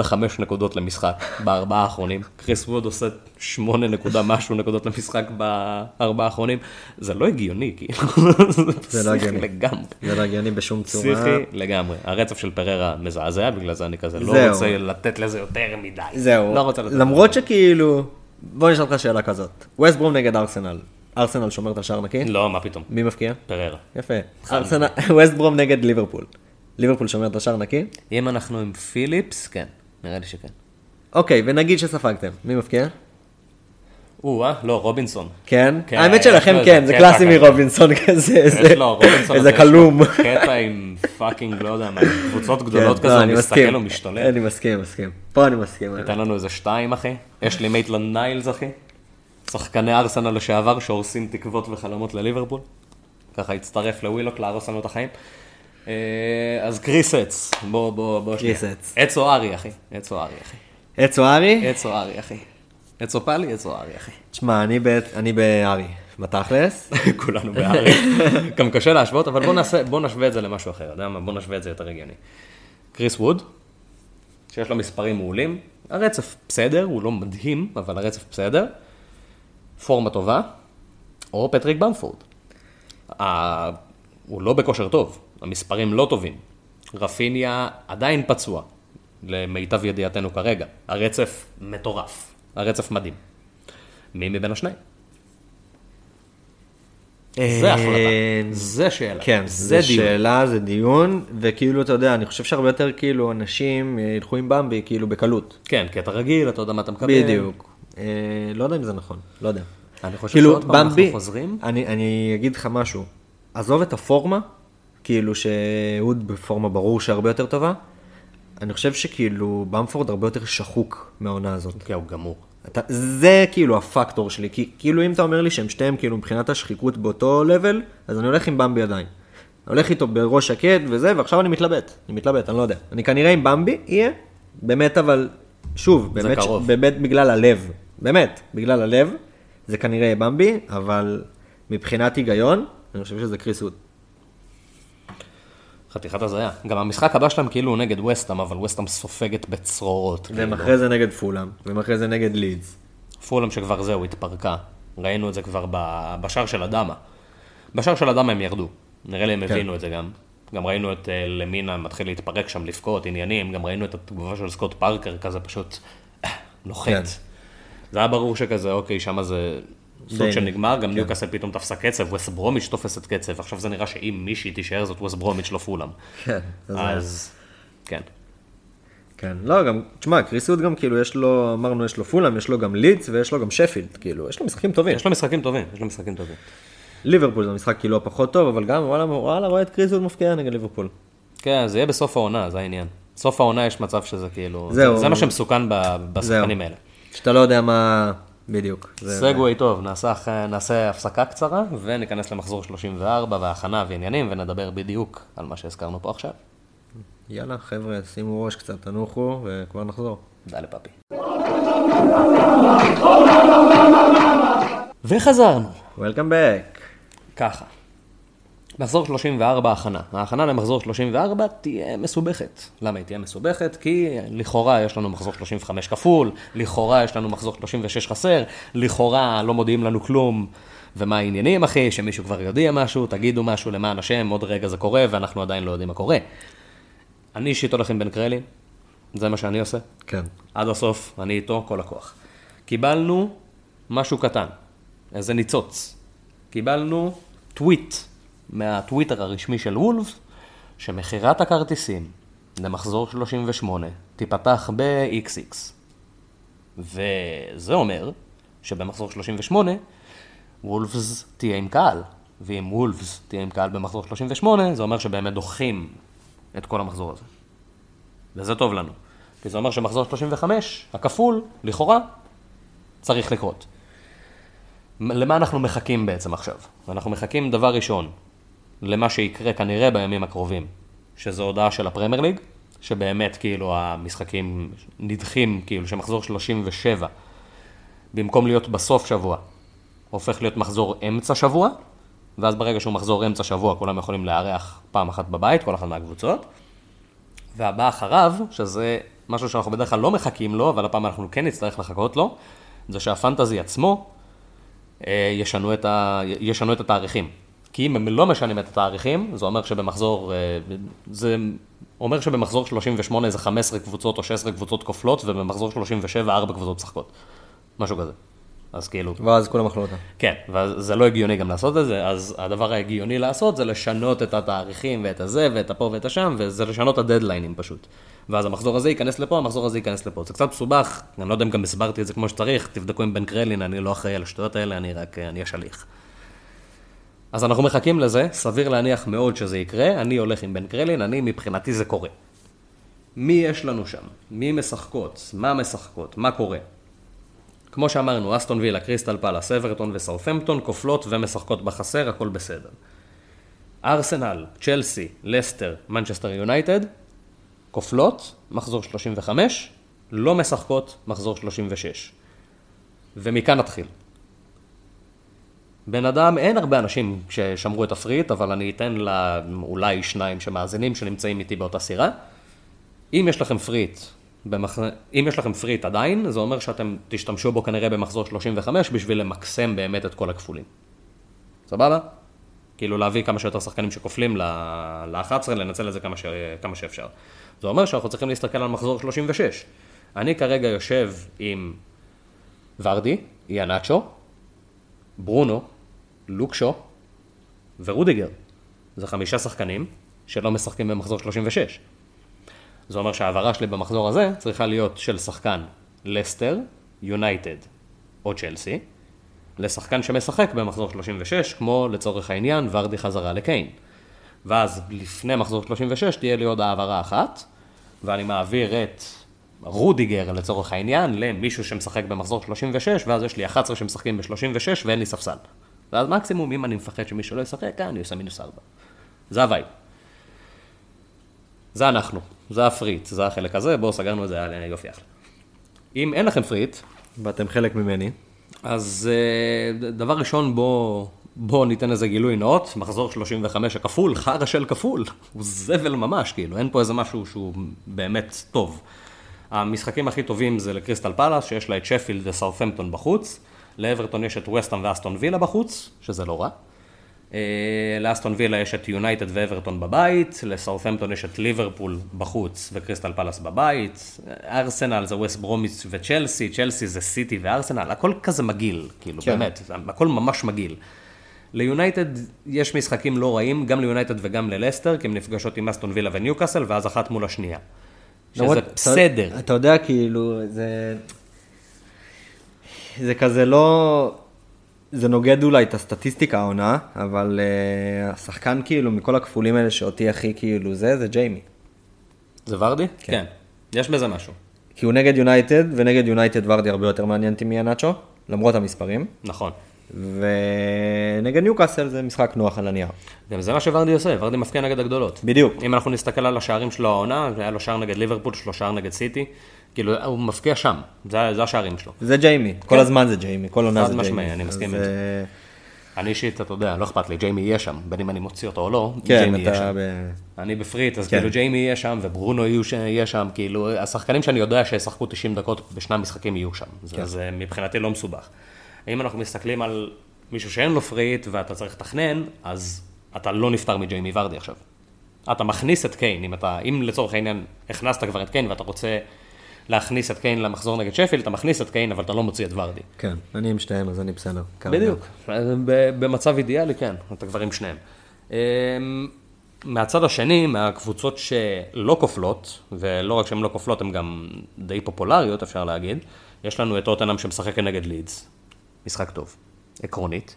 10.5 נקודות למשחק בארבעה האחרונים, קריס ווד עושה 8 נקודה משהו נקודות למשחק בארבעה האחרונים. זה לא הגיוני, כאילו, זה לא הגיוני לגמרי. זה לא הגיוני בשום צורה. פסיכי לגמרי. הרצף של פררה מזעזע, בגלל זה אני כזה לא רוצה לתת לזה יותר מדי. זהו. לא רוצה לתת למרות שכאילו, בוא נשאל אותך שאלה כזאת. ווסט ברום נגד ארסנל. ארסנל שומרת על שער נקי? לא, מה פתאום. מי מבקיע? פררה. יפה. ווסט ברום נגד ליברפול. ליברפול שומר את השער נקי? אם אנחנו עם פיליפס, כן, נראה לי שכן. אוקיי, ונגיד שספגתם, מי מפקיע? או-אה, לא, רובינסון. כן? כן, האמת שלכם איזה כן, זה קלאסי כזה. מרובינסון כזה, איזה- כלום. קטע עם fucking, לא יודע מה, קבוצות גדולות כן, כזה, לא, הוא אני מסתכל, מסכים. הוא משתולל. אני מסכים, מסכים. פה אני מסכים. תן לנו איזה שתיים, אחי. יש לי מייטלנד ניילס, אחי. שחקני ארסנל לשעבר שהורסים תקוות וחלומות לליברפול. ככה הצטרף לווילוק להרוס לנו את החיים. אה, אז קריס עץ, בוא, בוא, בוא. קריס עץ. עץ או הארי, אחי. עץ או הארי, אחי. עץ או הארי? עץ או הארי, אחי. עץ או פאלי, עץ או הארי, אחי. תשמע, אני ב- אני בהארי. בתכלס? כולנו בהארי. גם קשה להשוות, אבל בוא נעשה, בוא נשווה את זה למשהו אחר, יודע מה? בוא נשווה את זה יותר הגיוני. קריס ווד, שיש לו מספרים מעולים, הרצף בסדר, הוא לא מדהים, אבל הרצף בסדר. פורמה טובה, או פטריק במפורד. הוא לא בכושר טוב, המספרים לא טובים. רפיניה עדיין פצוע, למיטב ידיעתנו כרגע. הרצף מטורף, הרצף מדהים. מי מבין השניים? זה החלטה, זה שאלה, אה, כן, זה זה דיון. שאלה, זה דיון, וכאילו, אתה יודע, אני חושב שהרבה יותר כאילו אנשים אה, ילכו עם במבי, כאילו בקלות. כן, כי אתה רגיל, אתה יודע מה אתה מקבל. בדיוק. אה, לא יודע אם זה נכון, לא יודע. אני חושב כאילו, שעוד פעם אנחנו חוזרים. אני, אני אגיד לך משהו, עזוב את הפורמה, כאילו שאהוד בפורמה ברור שהרבה יותר טובה, אני חושב שכאילו במפורד הרבה יותר שחוק מהעונה הזאת. כן, הוא גמור. אתה, זה כאילו הפקטור שלי, כי כאילו אם אתה אומר לי שהם שתיהם כאילו מבחינת השחיקות באותו לבל, אז אני הולך עם במבי עדיין. אני הולך איתו בראש שקט וזה, ועכשיו אני מתלבט, אני מתלבט, אני לא יודע. אני כנראה עם במבי יהיה, באמת אבל, שוב, באמת, קרוב. באמת בגלל הלב, באמת, בגלל הלב, זה כנראה במבי, אבל מבחינת היגיון, אני חושב שזה קריס ווד. חתיכת הזיה. גם המשחק הבא שלהם כאילו הוא נגד וסטאם, אבל וסטאם סופגת בצרורות. והם כאילו. אחרי זה נגד פולאם, והם אחרי זה נגד לידס. פולאם שכבר זהו, התפרקה. ראינו את זה כבר בשער של אדמה. בשער של אדמה הם ירדו. נראה לי הם כן. הבינו את זה גם. גם ראינו את אה, למינה מתחיל להתפרק שם, לבכות, עניינים. גם ראינו את התגובה של סקוט פארקר, כזה פשוט אה, נוחת. כן. זה היה ברור שכזה, אוקיי, שם זה סוג די- של נגמר, כן. גם ניוקאסל פתאום תפסה קצב, ווסט ברומיץ' תופסת קצב. עכשיו זה נראה שאם מישהי תישאר זאת ווסט ברומיץ' לא פולאם. כן, אז... כן. כן, לא, גם, תשמע, קריס ווד גם כאילו יש לו, אמרנו, יש לו פולאם, יש לו גם לידס ויש לו גם שפילד, כאילו, יש לו משחקים טובים. יש לו משחקים טובים, יש לו משחקים טובים. ליברפול זה משחק כאילו הפחות טוב, אבל גם, וואלה, וואלה, רואה את קריס ווד מפקיע נגד ליברפול. כן, זה יהיה בסוף העונה, זה העניין. סוף העונה יש מצב שזה כאילו, זהו. זה, זה מה שמסוכן בשחקנים האלה. שאתה לא יודע מה, בדיוק. סגווי טוב, נעשה, נעשה הפסקה קצרה וניכנס למחזור 34 והכנה ועניינים ונדבר בדיוק על מה שהזכרנו פה עכשיו. יאללה, חבר'ה, שימו ראש קצת, תנוחו, וכבר נחזור. די לפאפי. וחזרנו. Welcome back. ככה. מחזור 34 הכנה. ההכנה למחזור 34 תהיה מסובכת. למה היא תהיה מסובכת? כי לכאורה יש לנו מחזור 35 כפול, לכאורה יש לנו מחזור 36 חסר, לכאורה לא מודיעים לנו כלום. ומה העניינים, אחי? שמישהו כבר יודיע משהו, תגידו משהו למען השם, עוד רגע זה קורה ואנחנו עדיין לא יודעים מה קורה. אני אישית הולך עם בן קרלי, זה מה שאני עושה. כן. עד הסוף, אני איתו, כל הכוח. קיבלנו משהו קטן, איזה ניצוץ. קיבלנו טוויט מהטוויטר הרשמי של וולף, שמכירת הכרטיסים למחזור 38 תיפתח ב-XX. וזה אומר שבמחזור 38 וולפס תהיה עם קהל, ואם וולפס תהיה עם קהל במחזור 38, זה אומר שבאמת דוחים את כל המחזור הזה. וזה טוב לנו. כי זה אומר שמחזור 35, הכפול, לכאורה, צריך לקרות. למה אנחנו מחכים בעצם עכשיו? אנחנו מחכים דבר ראשון, למה שיקרה כנראה בימים הקרובים, שזו הודעה של הפרמייר ליג, שבאמת כאילו המשחקים נדחים, כאילו שמחזור 37, במקום להיות בסוף שבוע, הופך להיות מחזור אמצע שבוע, ואז ברגע שהוא מחזור אמצע שבוע, כולם יכולים לארח פעם אחת בבית, כל אחת מהקבוצות. והבא אחריו, שזה משהו שאנחנו בדרך כלל לא מחכים לו, אבל הפעם אנחנו כן נצטרך לחכות לו, זה שהפנטזי עצמו אה, ישנו את, ה... ישנו את התאריכים. כי אם הם לא משנים את התאריכים, זה אומר שבמחזור, אה, זה אומר שבמחזור 38 זה 15 קבוצות או 16 קבוצות כופלות, ובמחזור 37 4 קבוצות משחקות. משהו כזה. אז כאילו, ואז כולם אכלו אותה. כן, וזה לא הגיוני גם לעשות את זה, אז הדבר ההגיוני לעשות זה לשנות את התאריכים ואת הזה ואת הפה ואת השם, וזה לשנות את הדדליינים פשוט. ואז המחזור הזה ייכנס לפה, המחזור הזה ייכנס לפה. זה קצת מסובך, אני לא יודע אם גם הסברתי את זה כמו שצריך, תבדקו עם בן קרלין, אני לא אחראי על השטויות האלה, אני רק, אני השליח. אז אנחנו מחכים לזה, סביר להניח מאוד שזה יקרה, אני הולך עם בן קרלין, אני מבחינתי זה קורה. מי יש לנו שם? מי משחקות? מה משחקות? מה קורה? כמו שאמרנו, אסטון וילה, קריסטל פאלאס, אברטון וסאות'המפטון כופלות ומשחקות בחסר, הכל בסדר. ארסנל, צ'לסי, לסטר, מנצ'סטר יונייטד, כופלות, מחזור 35, לא משחקות, מחזור 36. ומכאן נתחיל. בן אדם, אין הרבה אנשים ששמרו את ה free hit, אבל אני אתן לאולי שניים שמאזינים שנמצאים איתי באותה סירה. אם יש לכם פריט, במח... אם יש לכם פריט עדיין, זה אומר שאתם תשתמשו בו כנראה במחזור 35 בשביל למקסם באמת את כל הכפולים. סבבה? כאילו להביא כמה שיותר שחקנים שכופלים ל-11, לנצל את זה כמה, ש... כמה שאפשר. זה אומר שאנחנו צריכים להסתכל על מחזור 36. אני כרגע יושב עם ורדי, איאנצ'ו, ברונו, לוקשו ורודיגר. זה חמישה שחקנים שלא משחקים במחזור 36. זה אומר שההעברה שלי במחזור הזה צריכה להיות של שחקן לסטר, יונייטד או צ'לסי, לשחקן שמשחק במחזור 36, כמו לצורך העניין ורדי חזרה לקיין. ואז לפני מחזור 36 תהיה לי עוד העברה אחת, ואני מעביר את רודיגר לצורך העניין למישהו שמשחק במחזור 36, ואז יש לי 11 שמשחקים ב-36 ואין לי ספסל. ואז מקסימום, אם אני מפחד שמישהו לא ישחק, אני עושה מינוס 4. זה ה vibe. זה אנחנו, זה ה free hit, זה החלק הזה, בואו סגרנו את זה, יופי אחלה. אם אין לכם free hit... ואתם חלק ממני. אז אה, דבר ראשון, בואו בוא ניתן איזה גילוי נאות, מחזור 35 הכפול, חרא של כפול, הוא זבל ממש, כאילו, אין פה איזה משהו שהוא באמת טוב. המשחקים הכי טובים זה לקריסטל פאלאס, שיש לה את שפילד וסאות'המפטון בחוץ, לאברטון יש את ווסטהאם ואסטון וילה בחוץ, שזה לא רע. אה, לאסטון וילה יש את יונייטד ואברטון בבית, לסאות'מפטון יש את ליברפול בחוץ וקריסטל פלאס בבית, ארסנל זה ווסט ברומיץ וצ'לסי, צ'לסי זה סיטי וארסנל, הכל כזה מגעיל, כאילו, כן. באמת, הכל ממש מגעיל. ליונייטד יש משחקים לא רעים, גם ליונייטד וגם ללסטר, כי הן נפגשות עם אסטון וילה וניוקאסל, ואז אחת מול השנייה. שזה בסדר. אתה, אתה יודע, כאילו, זה... זה כזה לא... זה נוגד אולי את הסטטיסטיקה העונה, אבל uh, השחקן כאילו מכל הכפולים האלה שאותי הכי כאילו זה, זה ג'יימי. זה ורדי? כן. כן. יש בזה משהו. כי הוא נגד יונייטד, ונגד יונייטד ורדי הרבה יותר מעניין אותי מיאנצ'ו, למרות המספרים. נכון. ונגד ניוקאסל זה משחק נוח על הנייר. גם זה מה שוורדי עושה, ורדי מפקיע נגד הגדולות. בדיוק. אם אנחנו נסתכל על השערים שלו העונה, היה לו שער נגד ליברפול, שלו שער נגד סיטי, כאילו הוא מבקיע שם, זה, זה השערים שלו. זה ג'יימי, כן. כל הזמן זה ג'יימי, כל עונה זה ג'יימי. חד משמעי, אני מסכים עם זה. אני אישית, אתה יודע, לא אכפת לי, ג'יימי יהיה שם, בין אם אני מוציא אותו או לא, כן, ג'יימי יהיה שם. ב... אני ב free hit, אז כן. כאילו ג'יימי יהיה שם, וברונו יהיה שם, כאילו, השחקנים שאני יודע שישחקו 90 דקות בשני המשחקים יהיו שם. כן. זה מבחינתי לא מסובך. אם אנחנו מסתכלים על מישהו שאין לו free hit ואתה צריך לתכנן, אז אתה לא נפטר מג'יימי ורדי עכשיו. אתה מכניס את קיין, אם, אתה, אם לצורך העניין הכנסת כבר את קיין ואתה רוצה להכניס את קיין למחזור נגד שפילד, אתה מכניס את קיין אבל אתה לא מוציא את ורדי. כן, אני עם שניהם אז אני בסדר. בדיוק, במצב אידיאלי כן, אתה כבר עם שניהם. אמ, מהצד השני, מהקבוצות שלא כופלות, ולא רק שהן לא כופלות, הן גם די פופולריות, אפשר להגיד, יש לנו את אוטנאם שמשחק נגד לידס, משחק טוב. עקרונית,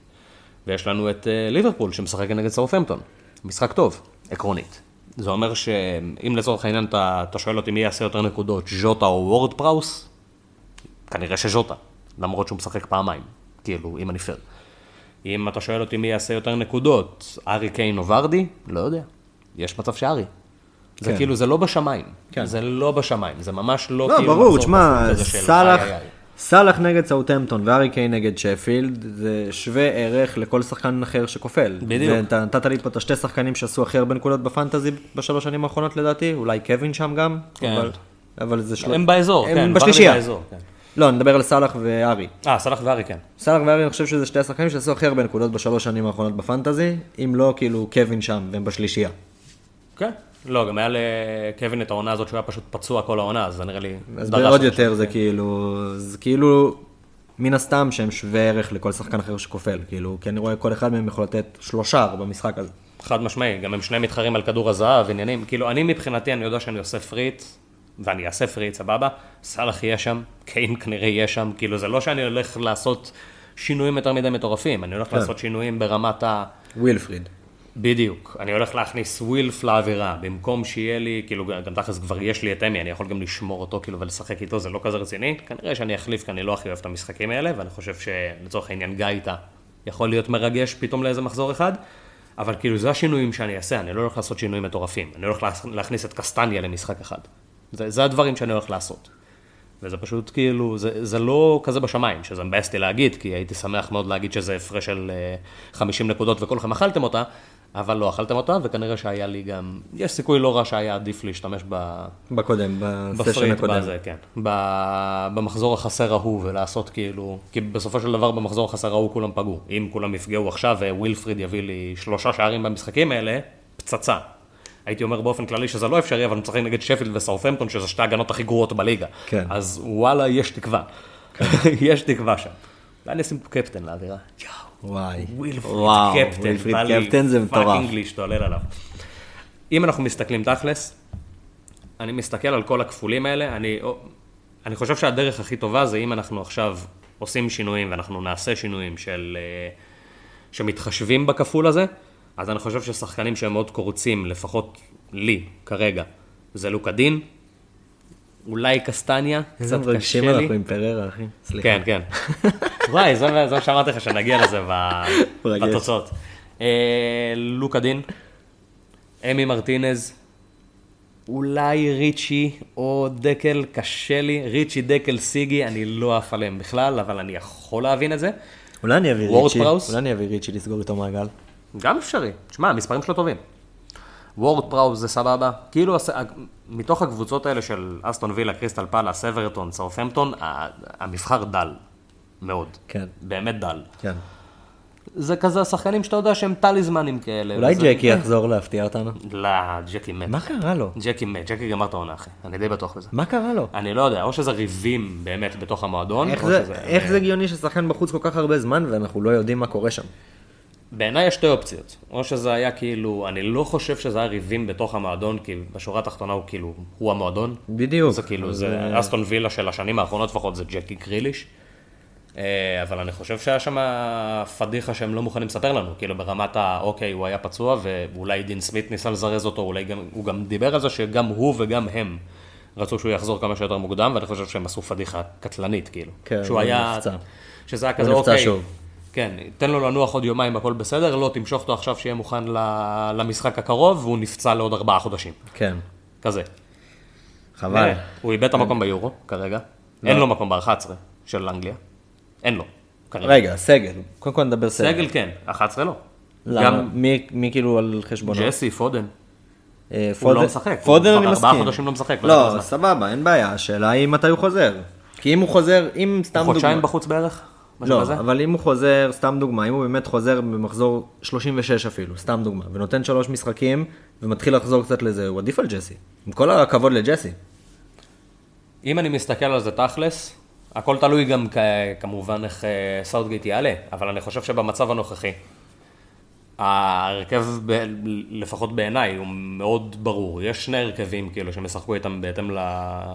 ויש לנו את אה, ליברפול שמשחק נגד סאופמפטון, משחק טוב, עקרונית. זה אומר שאם לצורך העניין אתה, אתה שואל אותי מי יעשה יותר נקודות, ז'וטה או וורד פראוס, כנראה שז'וטה, למרות שהוא משחק פעמיים, כאילו, אם אני פייר. אם אתה שואל אותי מי יעשה יותר נקודות, ארי קיין או ורדי, לא יודע. יש מצב שארי. זה כן. כאילו, זה לא בשמיים. כן. זה לא בשמיים, זה ממש לא, לא כאילו... לא, ברור, תשמע, סאלח... סאלח נגד סאוטהמפטון וארי קיין נגד שפילד, זה שווה ערך לכל שחקן אחר שכופל. בדיוק. ואתה נתת לי פה את השתי שחקנים שעשו הכי הרבה נקודות בפנטזי בשלוש שנים האחרונות לדעתי, אולי קווין שם גם. כן. אבל, אבל זה שלוש... הם באזור, הם כן. בשלישייה. כן. לא, אני מדבר על סאלח וארי. אה, סאלח וארי, כן. סאלח וארי, אני חושב שזה שתי השחקנים שעשו הכי הרבה נקודות בשלוש שנים האחרונות בפנטזי, אם לא, כאילו, קווין שם, והם בשלישייה. כן. לא, גם היה לקווין את העונה הזאת שהוא היה פשוט פצוע כל העונה, אז זה נראה לי... אז בעוד יותר זה כאילו, זה כאילו, מן הסתם שהם שווה ערך לכל שחקן אחר שכופל, כאילו, כי אני רואה כל אחד מהם יכול לתת שלושה במשחק הזה. חד משמעי, גם הם שניהם מתחרים על כדור הזהב, עניינים, כאילו, אני מבחינתי, אני יודע שאני עושה free hit, ואני אעשה free hit, סבבה, סאלח יהיה שם, קיין כנראה יהיה שם, כאילו זה לא שאני הולך לעשות שינויים יותר מדי מטורפים, אני הולך כן. לעשות שינויים ברמת ה... ווילפריד. בדיוק, אני הולך להכניס ווילף לאווירה, במקום שיהיה לי, כאילו, גם תכלס כבר יש לי את אמי, אני יכול גם לשמור אותו, כאילו, ולשחק איתו, זה לא כזה רציני. כנראה שאני אחליף, כי אני לא הכי אוהב את המשחקים האלה, ואני חושב שלצורך העניין גייטה יכול להיות מרגש פתאום לאיזה מחזור אחד, אבל כאילו, זה השינויים שאני אעשה, אני לא הולך לעשות שינויים מטורפים, אני הולך להכ- להכניס את קסטניה למשחק אחד. זה, זה הדברים שאני הולך לעשות. וזה פשוט כאילו, זה, זה לא כזה בשמיים, שזה מבאס אותי להגיד, כי הייתי שמח מאוד להגיד שזה הפרש של אה, 50 נקודות וכולכם אכלתם אותה, אבל לא אכלתם אותה, וכנראה שהיה לי גם, יש סיכוי לא רע שהיה עדיף להשתמש ב... בקודם, בסשן הקודם. בזה, כן. ב- במחזור החסר ההוא, ולעשות כאילו, כי בסופו של דבר במחזור החסר ההוא כולם פגעו. אם כולם יפגעו עכשיו ווילפריד יביא לי שלושה שערים במשחקים האלה, פצצה. הייתי אומר באופן כללי שזה לא אפשרי, אבל אני משחק נגד שפילד וסאות'מפטון, שזה שתי ההגנות הכי גרועות בליגה. כן. אז וואלה, יש תקווה. יש תקווה שם. ואני אשים פה קפטן לאווירה. יואו. וואי. ווילפריד קפטן, ווילפריד קפטן זה מטורף. fucking להשתולל עליו. אם אנחנו מסתכלים תכלס, אני מסתכל על כל הכפולים האלה, אני, אני חושב שהדרך הכי טובה זה אם אנחנו עכשיו עושים שינויים ואנחנו נעשה שינויים של, אה, שמתחשבים בכפול הזה, אז אני חושב ששחקנים שהם מאוד קורצים, לפחות לי כרגע, זה לוקה דין, אולי קסטניה, קצת מרגשים קשה לי. אנחנו עם פררה, אחי. סליחה. כן, כן. וואי, זה מה שאמרתי לך, שנגיע לזה. בתוצאות. אה, לוקה דין, אמי מרטינז, אולי ריצ'י או דקל, קשה לי, ריצ'י, דקל, סיגי, אני לא עף עליהם בכלל, אבל אני יכול להבין את זה. אולי אני אביא ריצ'י? אולי אני אביא ריצ'י לסגור איתו מעגל. גם אפשרי. תשמע, המספרים שלו טובים. וורד פראוס זה סבבה. כאילו, מתוך הקבוצות האלה של אסטון וילה, קריסטל פאלאס, אברטון, סאות'המפטון, ה- המבחר דל. מאוד. כן. באמת דל. כן. זה כזה השחקנים שאתה יודע שהם טליזמנים כאלה. אולי וזה- ג'קי יחזור להפתיע אותנו? לא, ג'קי מת. מה קרה לו? ג'קי מת, ג'קי גמר את העונה, אחי. אני די בטוח בזה. מה קרה לו? אני לא יודע, או שזה ריבים באמת בתוך המועדון, איך זה- שזה... איך זה הגיוני ששחקן בחוץ כל כך הרבה זמן ואנחנו לא יודעים מה קורה שם? בעיניי יש שתי אופציות. או שזה היה כאילו, אני לא חושב שזה היה ריבים בתוך המועדון, כי בשורה התחתונה הוא כאילו, הוא המועדון. בדיוק. זה כאילו, זה אה, אסטון וילה של השנים האחרונות לפחות, זה ג'קי קריליש. אה, אבל אני חושב שהיה שם פדיחה שהם לא מוכנים לספר לנו, כאילו ברמת ה, אוקיי, הוא היה פצוע, ואולי דין סמית ניסה לזרז אותו, אולי גם, הוא גם דיבר על זה שגם הוא וגם הם רצו שהוא יחזור כמה שיותר מוקדם, ואני חושב שהם עשו פדיחה קטלנית, כאילו. כן, שהוא הוא היה, נפצע. שזה היה כזה, אוקיי, שוב. כן, תן לו לנוח עוד יומיים, הכל בסדר, לא, תמשוך אותו עכשיו שיהיה מוכן למשחק הקרוב, והוא נפצע לעוד ארבעה חודשים, כן. כזה. חבל. הוא איבד את המקום ביורו, כרגע. אין לו מקום ב-11 של אנגליה. אין לו. רגע, סגל. קודם כל נדבר סגל. סגל כן, 11 לא. למה? מי- כאילו על חשבונו? ג'סי, פודן. אה, הוא פודן- לא משחק, פודן אני ארבעה מסכים. חודשים לא משחק, לא לא. סבבה, אין בעיה. השאלה היא מתי הוא חוזר. כי אם הוא חוזר, אם סתם דוגמא... חודשיים בחוץ בערך? משהו לא, כזה? אבל אם הוא חוזר, סתם דוגמה, אם הוא באמת חוזר במחזור 36 אפילו, סתם דוגמה, ונותן שלוש משחקים, ומתחיל לחזור קצת לזה, הוא עדיף על ג'סי. עם כל הכבוד לג'סי. אם אני מסתכל על זה תכלס, הכל תלוי גם כ- כמובן איך אה, סאוטגייט יעלה, אבל אני חושב שבמצב הנוכחי, ההרכב, ב, לפחות בעיניי, הוא מאוד ברור. יש שני הרכבים כאילו שהם ישחקו איתם בהתאם, ל,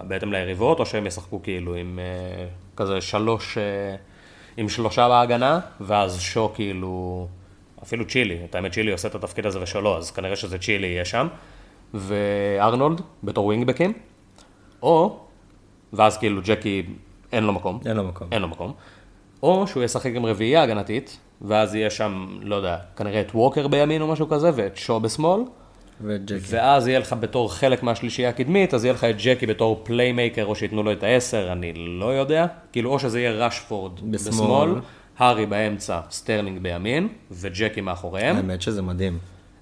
בהתאם ליריבות, או שהם ישחקו כאילו עם אה, כזה שלוש, אה, עם שלושה בהגנה, ואז שו כאילו, אפילו צ'ילי, את האמת צ'ילי עושה את התפקיד הזה ושלו, אז כנראה שזה צ'ילי יהיה שם, וארנולד בתור ווינגבקים, או, ואז כאילו ג'קי אין לו מקום. אין לו מקום. אין לו מקום. או שהוא ישחק עם רביעייה הגנתית, ואז יהיה שם, לא יודע, כנראה את ווקר בימין או משהו כזה, ואת שו בשמאל, וג'קי. ואז יהיה לך בתור חלק מהשלישייה הקדמית, אז יהיה לך את ג'קי בתור playmaker, או שייתנו לו את העשר, אני לא יודע. כאילו, או שזה יהיה רשפורד בשמאל. הארי באמצע, סטרלינג בימין, וג'קי מאחוריהם. האמת שזה מדהים.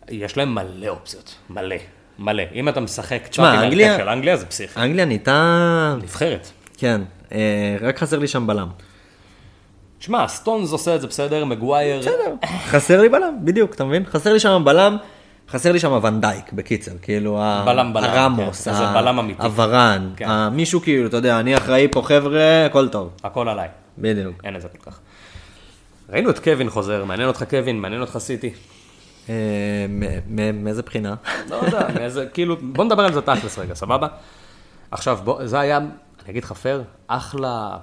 יש להם מלא אופציות, מלא, מלא. אם אתה משחק קצת תשמע, עם אנגליה- ההרכב של אנגליה, זה פסיכי. אנגליה נהייתה... נבחרת. כן, אה, רק חסר לי שם בלם. שמע, סטונס עושה את זה בסדר, מגווייר... בסדר, חסר לי בלם, בדיוק, אתה מבין? חסר לי שם בלם, חסר לי שם ונדייק, בקיצר, כאילו, בלם, בלם, הראמוס, כן, ה- בלם. הוורן, כן. מישהו כאילו, אתה יודע, אני אחראי פה חבר'ה, הכל טוב, הכל עליי. בדיוק. אין את זה כל כך. ראינו את קווין חוזר, מעניין אותך קווין, מעניין אותך סיטי. אה, מאיזה בחינה? לא יודע, מאיזה, כאילו, בוא נדבר על זה תכלס רגע, סבבה? עכשיו, בוא, זה היה, אני אגיד לך פייר, אחלה,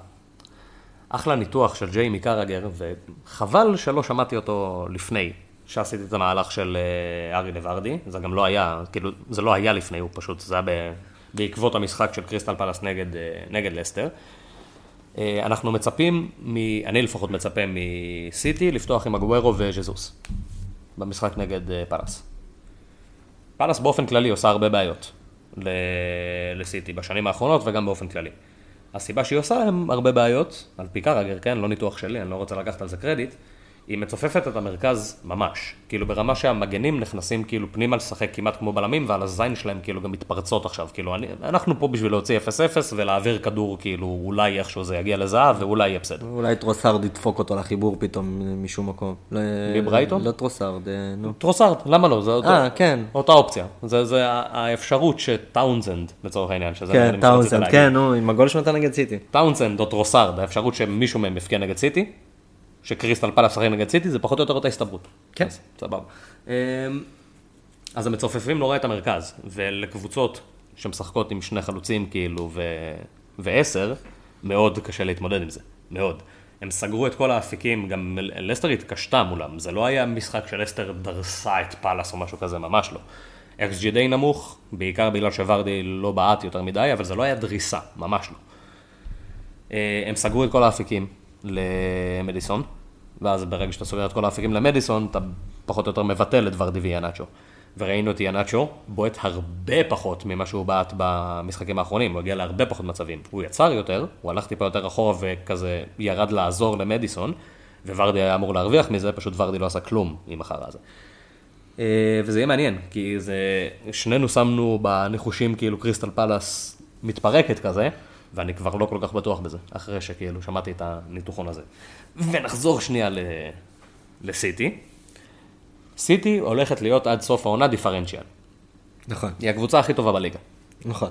אחלה ניתוח של ג'יימי קרגר, וחבל שלא שמעתי אותו לפני שעשיתי את המהלך של אה, ארי לוורדי, זה גם לא היה, כאילו, זה לא היה לפני, הוא פשוט, זה היה ב, בעקבות המשחק של קריסטל פלאס נגד, אה, נגד לסטר. אה, אנחנו מצפים, מ, אני לפחות מצפה מסיטי לפתוח עם אגוורו וז'זוס במשחק נגד פלאס. פלאס באופן כללי עושה הרבה בעיות לסיטי בשנים האחרונות וגם באופן כללי. הסיבה שהיא עושה להם הרבה בעיות, על פי קרגר, כן, לא ניתוח שלי, אני לא רוצה לקחת על זה קרדיט, היא מצופפת את המרכז ממש. כאילו ברמה שהמגנים נכנסים כאילו פנימה לשחק כמעט כמו בלמים, ועל הזין שלהם כאילו גם מתפרצות עכשיו. כאילו אני, אנחנו פה בשביל להוציא 0-0 ולהעביר כדור כאילו אולי איכשהו זה יגיע לזהב ואולי יהיה בסדר. אולי טרוסארד ידפוק אותו לחיבור פתאום משום מקום. מברייטון? לא טרוסארד, אה, נו. טרוסארד, למה לא? זה אותו, אה, כן. אותה אופציה. זה, זה האפשרות שטאונסנד לצורך העניין, שזה כן, טאונסנד, כן, נו, עם הגול שהוא נתן נגד סיטי. טאונסנד או טרוסארד, האפשרות שמישהו מהם יבקיע נגד סיטי, שקריסטל פלאס שחק נגד סיטי, זה פחות או יותר אותה הסתברות. כן. אז, סבבה. אמ, אז הם מצופפים נורא את המרכז, ולקבוצות שמשחקות עם שני חלוצים כאילו ו... ועשר, מאוד קשה להתמודד עם זה, מאוד. הם סגרו את כל האפיקים, גם לסטר התקשתה מולם, זה לא היה משחק של לסטר דרסה את פאלאס או משהו כזה, ממש לא. XG די נמוך, בעיקר בגלל שוורדי לא בעט יותר מדי, אבל זה לא היה דריסה, ממש לא. אה, הם סגרו את כל האפיקים, למדיסון, ואז ברגע שאתה סוגר את כל האפיקים למדיסון, אתה פחות או יותר מבטל את ורדי ויאנצ'ו. וראינו את יאנצ'ו בועט הרבה פחות ממה שהוא בעט במשחקים האחרונים, הוא הגיע להרבה פחות מצבים. הוא יצר יותר, הוא הלך טיפה יותר אחורה וכזה ירד לעזור למדיסון, וורדי היה אמור להרוויח מזה, פשוט ורדי לא עשה כלום עם החרא הזה. אה, וזה יהיה מעניין, כי זה, שנינו שמנו בניחושים כאילו קריסטל פלאס מתפרקת כזה, ואני כבר לא כל כך בטוח בזה, אחרי שכאילו שמעתי את הניתוחון הזה. ונחזור שנייה ל... לסיטי. סיטי הולכת להיות עד סוף העונה דיפרנציאל. נכון. היא הקבוצה הכי טובה בליגה. נכון.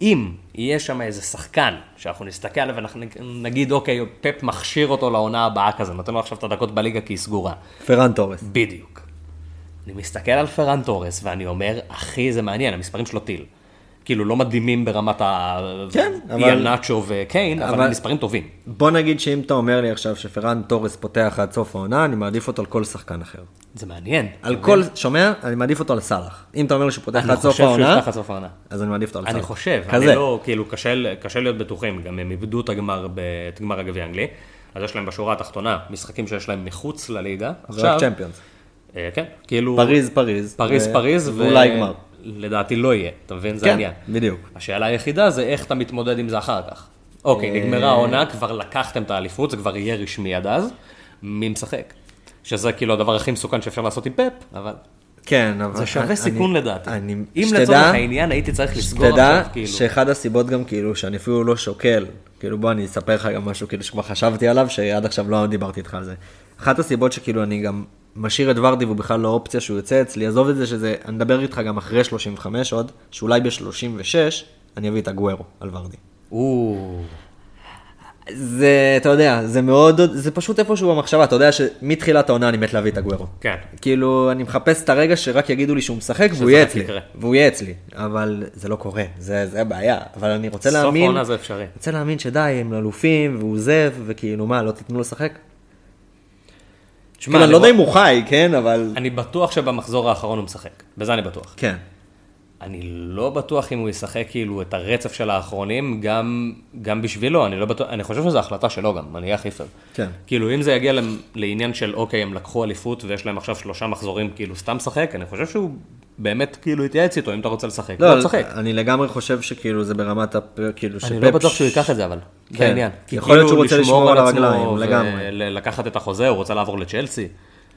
אם יהיה שם איזה שחקן, שאנחנו נסתכל עליו ונגיד, אוקיי, פפ מכשיר אותו לעונה הבאה כזה, נותן לו עכשיו את הדקות בליגה כי היא סגורה. פרן תורס. בדיוק. אני מסתכל על פרן תורס ואני אומר, אחי, זה מעניין, המספרים שלו טיל. כאילו לא מדהימים ברמת ה... כן, אבל... איאן נאצ'ו וקיין, אבל, אבל מספרים טובים. בוא נגיד שאם אתה אומר לי עכשיו שפרן תורס פותח עד סוף העונה, אני מעדיף אותו על כל שחקן אחר. זה מעניין. על כל, שומע? אני מעדיף אותו על סאלח. אם אתה אומר לי שהוא פותח עד סוף העונה, סוף העונה, אז אני מעדיף אותו על סאלח. אני חושב, כזה. אני לא, כאילו, קשה, קשה להיות בטוחים, גם הם איבדו את הגמר, את גמר הגביע האנגלי, אז יש להם בשורה התחתונה משחקים שיש להם מחוץ לליגה. זה רק צ'מפיונס. אה, כן, כאילו... פריז, פריז. פריז, פריז. ואולי גמר. לדעתי לא יהיה, אתה מבין? זה כן, העניין. בדיוק. השאלה היחידה זה איך אתה מתמודד עם זה אחר כך. אוקיי, אה, נגמרה העונה, כבר לקחתם את האליפות, זה כבר יהיה רשמי עד אז, מי משחק? שזה כאילו הדבר הכי מסוכן שאפשר לעשות עם פפ, אבל... כן, אבל... זה שווה אני- סיכון לדעתי. אני... אם שתדע- לצורך העניין הייתי צריך לסגור שתדע עכשיו, כאילו... שאחד הסיבות גם כאילו שאני אפילו לא שוקל, כאילו בוא אני אספר לך גם משהו כאילו שכבר חשבתי עליו, שעד עכשיו לא דיברתי איתך על זה. אחת הסיבות שכאילו אני גם משאיר את ורדי והוא בכלל לא אופציה שהוא יוצא אצלי, עזוב את זה שזה, אני אדבר איתך גם אחרי 35 עוד, שאולי ב-36 אני אביא את הגוורו על ורדי. או, זה, אתה יודע, זה מאוד, זה פשוט איפשהו במחשבה, אתה יודע שמתחילת העונה אני מת להביא את הגוורו. כן. כאילו, אני מחפש את הרגע שרק יגידו לי שהוא משחק והוא יהיה אצלי. יקרה. והוא יהיה אצלי. אבל זה לא קורה, זה, זה הבעיה. אבל אני רוצה סוף להאמין, העונה זה אפשרי. רוצה להאמין שדי, הם אלופים, והוא זה, וכאילו מה, לא תיתנו לו לשחק? תשמע, כאילו, אני לא יודע אם הוא חי, כן, אבל... אני בטוח שבמחזור האחרון הוא משחק, בזה אני בטוח. כן. אני לא בטוח אם הוא ישחק כאילו את הרצף של האחרונים, גם, גם בשבילו, אני לא בטוח, אני חושב שזו החלטה שלו גם, אני אהיה פייר. כן. כאילו אם זה יגיע למ- לעניין של אוקיי, הם לקחו אליפות ויש להם עכשיו שלושה מחזורים כאילו סתם לשחק, אני חושב שהוא באמת כאילו התייעץ איתו, אם אתה רוצה לשחק, לא, לא תשחק. אני לגמרי חושב שכאילו זה ברמת הפ... כאילו אני לא בטוח שהוא ייקח את זה אבל, זה כן. העניין. כי יכול להיות כאילו שהוא רוצה לשמור על עצמו הרגליים, לגמרי. ולקחת את החוזה, הוא רוצה לעבור לצ'לסי.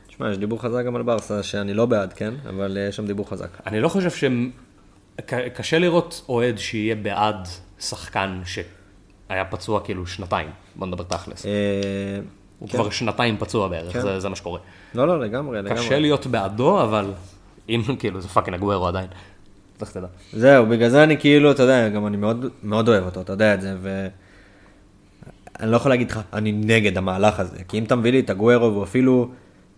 תשמע, יש דיבור חזק גם על ברסה, שאני לא בעד, כן? אבל אה, יש שם דיבור חזק. אני לא חושב ש... קשה לראות אוהד שיהיה בעד שחקן שהיה פצוע כאילו שנתיים, בוא נדבר תכלס. אה, הוא כן. כבר שנתיים פצוע בערך, כן. זה, מה שקורה. לא, לא, לגמרי, לגמרי. קשה להיות בעדו, אבל אם כאילו זה פאקינג הגוורו עדיין, צריך תדע. זהו, בגלל זה אני כאילו, אתה יודע, גם אני מאוד, מאוד אוהב אותו, אתה יודע את זה, ו... אני לא יכול להגיד לך, אני נגד המהלך הזה, כי אם אתה מביא לי את הגוורו והוא אפילו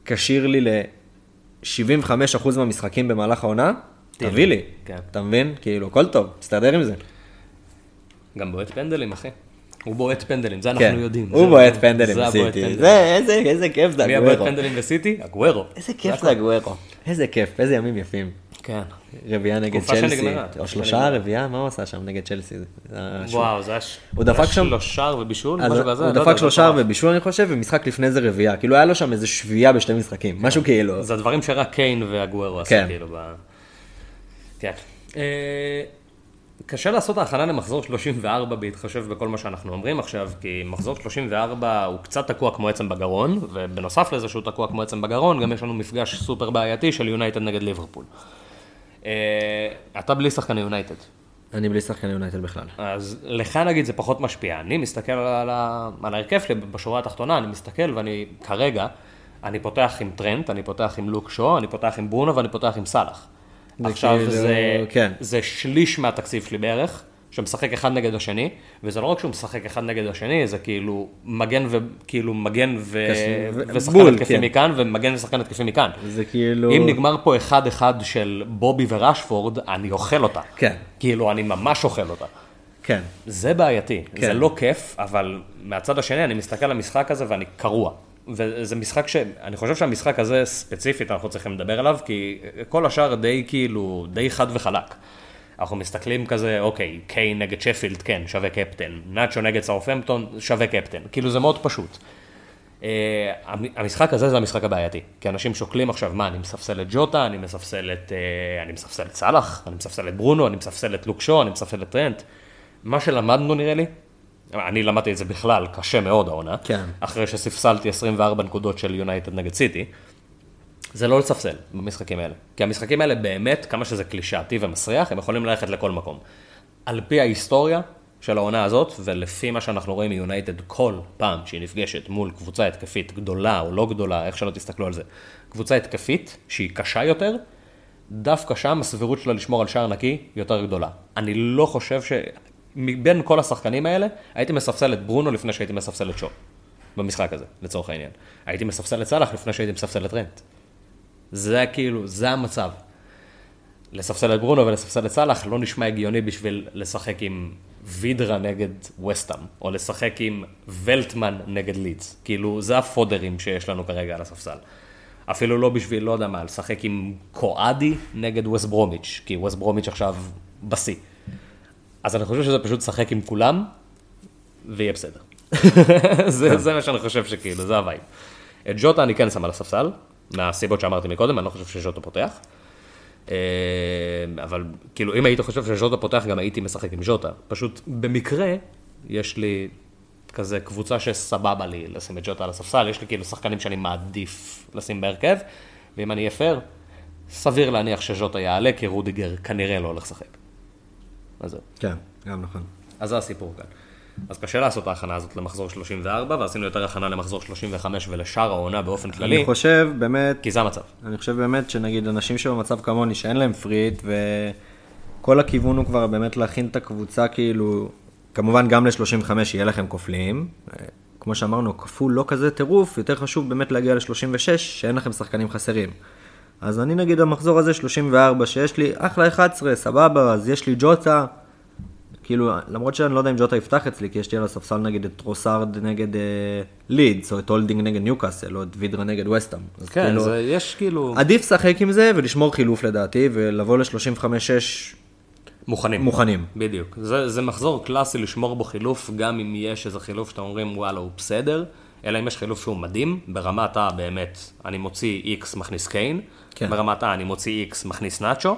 כשיר לי ל-75% מהמשחקים במהלך העונה, תביא לי. כן. אתה מבין? כאילו, הכל טוב, תסתדר עם זה. גם בועט פנדלים, אחי. הוא בועט פנדלים, זה אנחנו כן, יודעים. הוא בועט פנדלים בסיטי. זה, איזה, איזה כיף זה מי הבועט הגוורו. פנדלים בסיטי? הגוורו. איזה כיף זה הגוורו. איזה כיף, איזה ימים יפים. כן. רביעייה נגד צ'לסי. או שלושה. רביעייה, מה הוא עשה שם נגד צ'לסי? וואו, זה היה שלושה ובישול, משהו כזה. הוא לא דפק שלושה. ובישול אני חושב, ומשחק לפני זה רביעייה. כאילו היה לו שם איזה שביעייה בשתי משחקים, משהו כאילו. זה הדברים שרק קיין והגוורו עשו, כן. כאילו. כן. אה, קשה לעשות ההכנה למחזור 34 בהתחשב בכל מה שאנחנו אומרים עכשיו, כי מחזור 34 הוא קצת תקוע כמו עצם בגרון, ובנוסף לזה שהוא תקוע כמו עצם בגרון, גם יש לנו מפגש סופר בעייתי של יונייטד נגד ליברפול. אה, אתה בלי שחקני יונייטד. אני בלי שחקני יונייטד בכלל. אז לך נגיד זה פחות משפיע. אני מסתכל על, ה- על ההרכב שלי בשורה התחתונה, אני מסתכל ואני כרגע, אני פותח עם טרנט, אני פותח עם לוק שו, אני פותח עם ברונו ואני פותח עם סאלח. זה עכשיו כאילו- זה, כן. זה שליש מהתקציב שלי בערך, שמשחק אחד נגד השני, וזה לא רק שהוא משחק אחד נגד השני, זה כאילו מגן וכאילו מגן ו... ו- ושחקן בול, התקפי כן. מכאן ומגן ושחקן התקפי מכאן. זה כאילו... אם נגמר פה אחד-אחד של בובי וראשפורד, אני אוכל אותה. כן. כאילו, אני ממש אוכל אותה. כן. זה בעייתי, כן. זה לא כיף, אבל מהצד השני אני מסתכל על המשחק הזה ואני קרוע. וזה משחק ש... אני חושב שהמשחק הזה ספציפית אנחנו צריכים לדבר עליו, כי כל השאר די כאילו, די חד וחלק. אנחנו מסתכלים כזה, אוקיי, קיי נגד שפילד, כן, שווה קפטן. נאצ'ו נגד סאופמפטון, שווה קפטן. כאילו זה מאוד פשוט. המ- המשחק הזה זה המשחק הבעייתי, כי אנשים שוקלים עכשיו, מה, אני מספסל את ג'וטה, אני מספסל את, אה, אני מספסל את סאלח, אני מספסל את ברונו, אני מספסל את לוקשו, אני מספסל את טרנט. מה שלמדנו נראה לי, אני למדתי את זה בכלל, קשה מאוד העונה, כן. אחרי שספסלתי 24 נקודות של יונייטד נגד סיטי, זה לא לספסל במשחקים האלה. כי המשחקים האלה באמת, כמה שזה קלישאתי ומסריח, הם יכולים ללכת לכל מקום. על פי ההיסטוריה של העונה הזאת, ולפי מה שאנחנו רואים מיונייטד כל פעם שהיא נפגשת מול קבוצה התקפית גדולה או לא גדולה, איך שלא תסתכלו על זה, קבוצה התקפית שהיא קשה יותר, דווקא שם הסבירות שלה לשמור על שער נקי יותר גדולה. אני לא חושב ש... מבין כל השחקנים האלה, הייתי מספסל את ברונו לפני שהייתי מספסל את שו. במשחק הזה, לצורך העניין. הייתי מספסל את סאלח לפני שהייתי מספסל את רנט. זה כאילו, זה המצב. לספסל את ברונו ולספסל את סאלח לא נשמע הגיוני בשביל לשחק עם וידרה נגד וסטאם, או לשחק עם ולטמן נגד לידס. כאילו, זה הפודרים שיש לנו כרגע על הספסל. אפילו לא בשביל, לא יודע מה, לשחק עם קואדי נגד ווסט ברומיץ', כי ווסט ברומיץ' עכשיו בשיא. אז אני חושב שזה פשוט לשחק עם כולם, ויהיה בסדר. זה, זה מה שאני חושב שכאילו, זה ה vibe. את ג'וטה אני כן שם על הספסל, מהסיבות שאמרתי מקודם, אני לא חושב שז'וטה פותח. אה, אבל כאילו, אם היית חושב שז'וטה פותח, גם הייתי משחק עם ז'וטה. פשוט במקרה, יש לי כזה קבוצה שסבבה לי לשים את ג'וטה על הספסל, יש לי כאילו שחקנים שאני מעדיף לשים בהרכב, ואם אני אהיה פייר, סביר להניח שז'וטה יעלה, כי רודיגר כנראה לא הולך לשחק. אז זהו. כן, גם נכון. אז זה הסיפור כאן. אז קשה לעשות את ההכנה הזאת למחזור 34, ועשינו יותר הכנה למחזור 35 ולשאר העונה באופן כללי, אני חושב באמת, כי זה המצב. אני חושב באמת שנגיד אנשים שבמצב כמוני, שאין להם free hit, וכל הכיוון הוא כבר באמת להכין את הקבוצה כאילו, כמובן גם ל-35 יהיה לכם כפולים. כמו שאמרנו, כפול לא כזה טירוף, יותר חשוב באמת להגיע ל-36, שאין לכם שחקנים חסרים. אז אני נגיד המחזור הזה 34, שיש לי אחלה 11, סבבה, אז יש לי ג'וטה. כאילו, למרות שאני לא יודע אם ג'וטה יפתח אצלי, כי יש לי על הספסל נגיד את טרוסארד נגד אה, לידס, או את הולדינג נגד ניוקאסל, או את וידרה נגד וסטאם. כן, כאילו, זה, יש כאילו... עדיף לשחק עם זה ולשמור חילוף לדעתי, ולבוא ל-35-6 מוכנים. מוכנים. בדיוק. זה, זה מחזור קלאסי לשמור בו חילוף, גם אם יש איזה חילוף שאתם אומרים, וואלה, הוא בסדר, אלא אם יש חילוף שהוא מדהים, ברמת ה, באמת, אני מוציא X מכניס קיין, כן. ברמת ה, אני מוציא X מכניס נאצ'ו,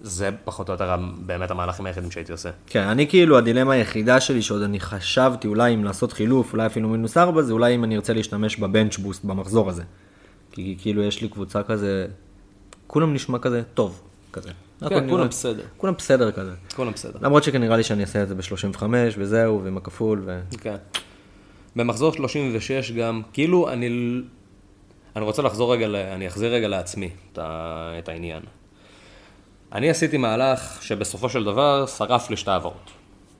זה פחות או יותר באמת המהלכים היחידים שהייתי עושה. כן, אני כאילו, הדילמה היחידה שלי שעוד אני חשבתי אולי אם לעשות חילוף, אולי אפילו מינוס 4, זה אולי אם אני ארצה להשתמש בבנץ' בוסט במחזור הזה. כי כאילו יש לי קבוצה כזה, כולם נשמע כזה טוב, כזה. כן, כולם בסדר. כולם בסדר כזה. כולם בסדר. למרות שכנראה לי שאני אעשה את זה ב-35 וזהו, ועם הכפול, ו... כן. במחזור 36 גם, כאילו אני, אני רוצה לחזור רגע, אני אחזיר רגע לעצמי את, העניין. אני עשיתי מהלך שבסופו של דבר שרף לי שתי העברות.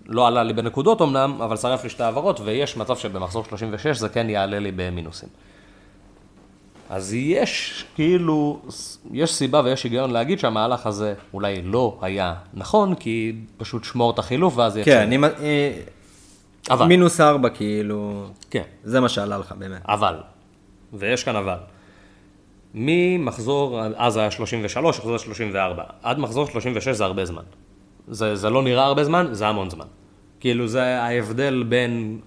לא עלה לי בנקודות אמנם, אבל שרף לי שתי העברות, ויש מצב שבמחזור 36 זה כן יעלה לי במינוסים. אז יש כאילו, יש סיבה ויש היגיון להגיד שהמהלך הזה אולי לא היה נכון, כי פשוט שמור את החילוף ואז יהיה כן, אם... אה, אבל. מינוס ארבע, כאילו... כן, זה מה שעלה לך באמת. אבל, ויש כאן אבל. ממחזור, אז היה 33, אחרי זה 34, עד מחזור 36 זה הרבה זמן. זה, זה לא נראה הרבה זמן, זה המון זמן. כאילו זה ההבדל בין,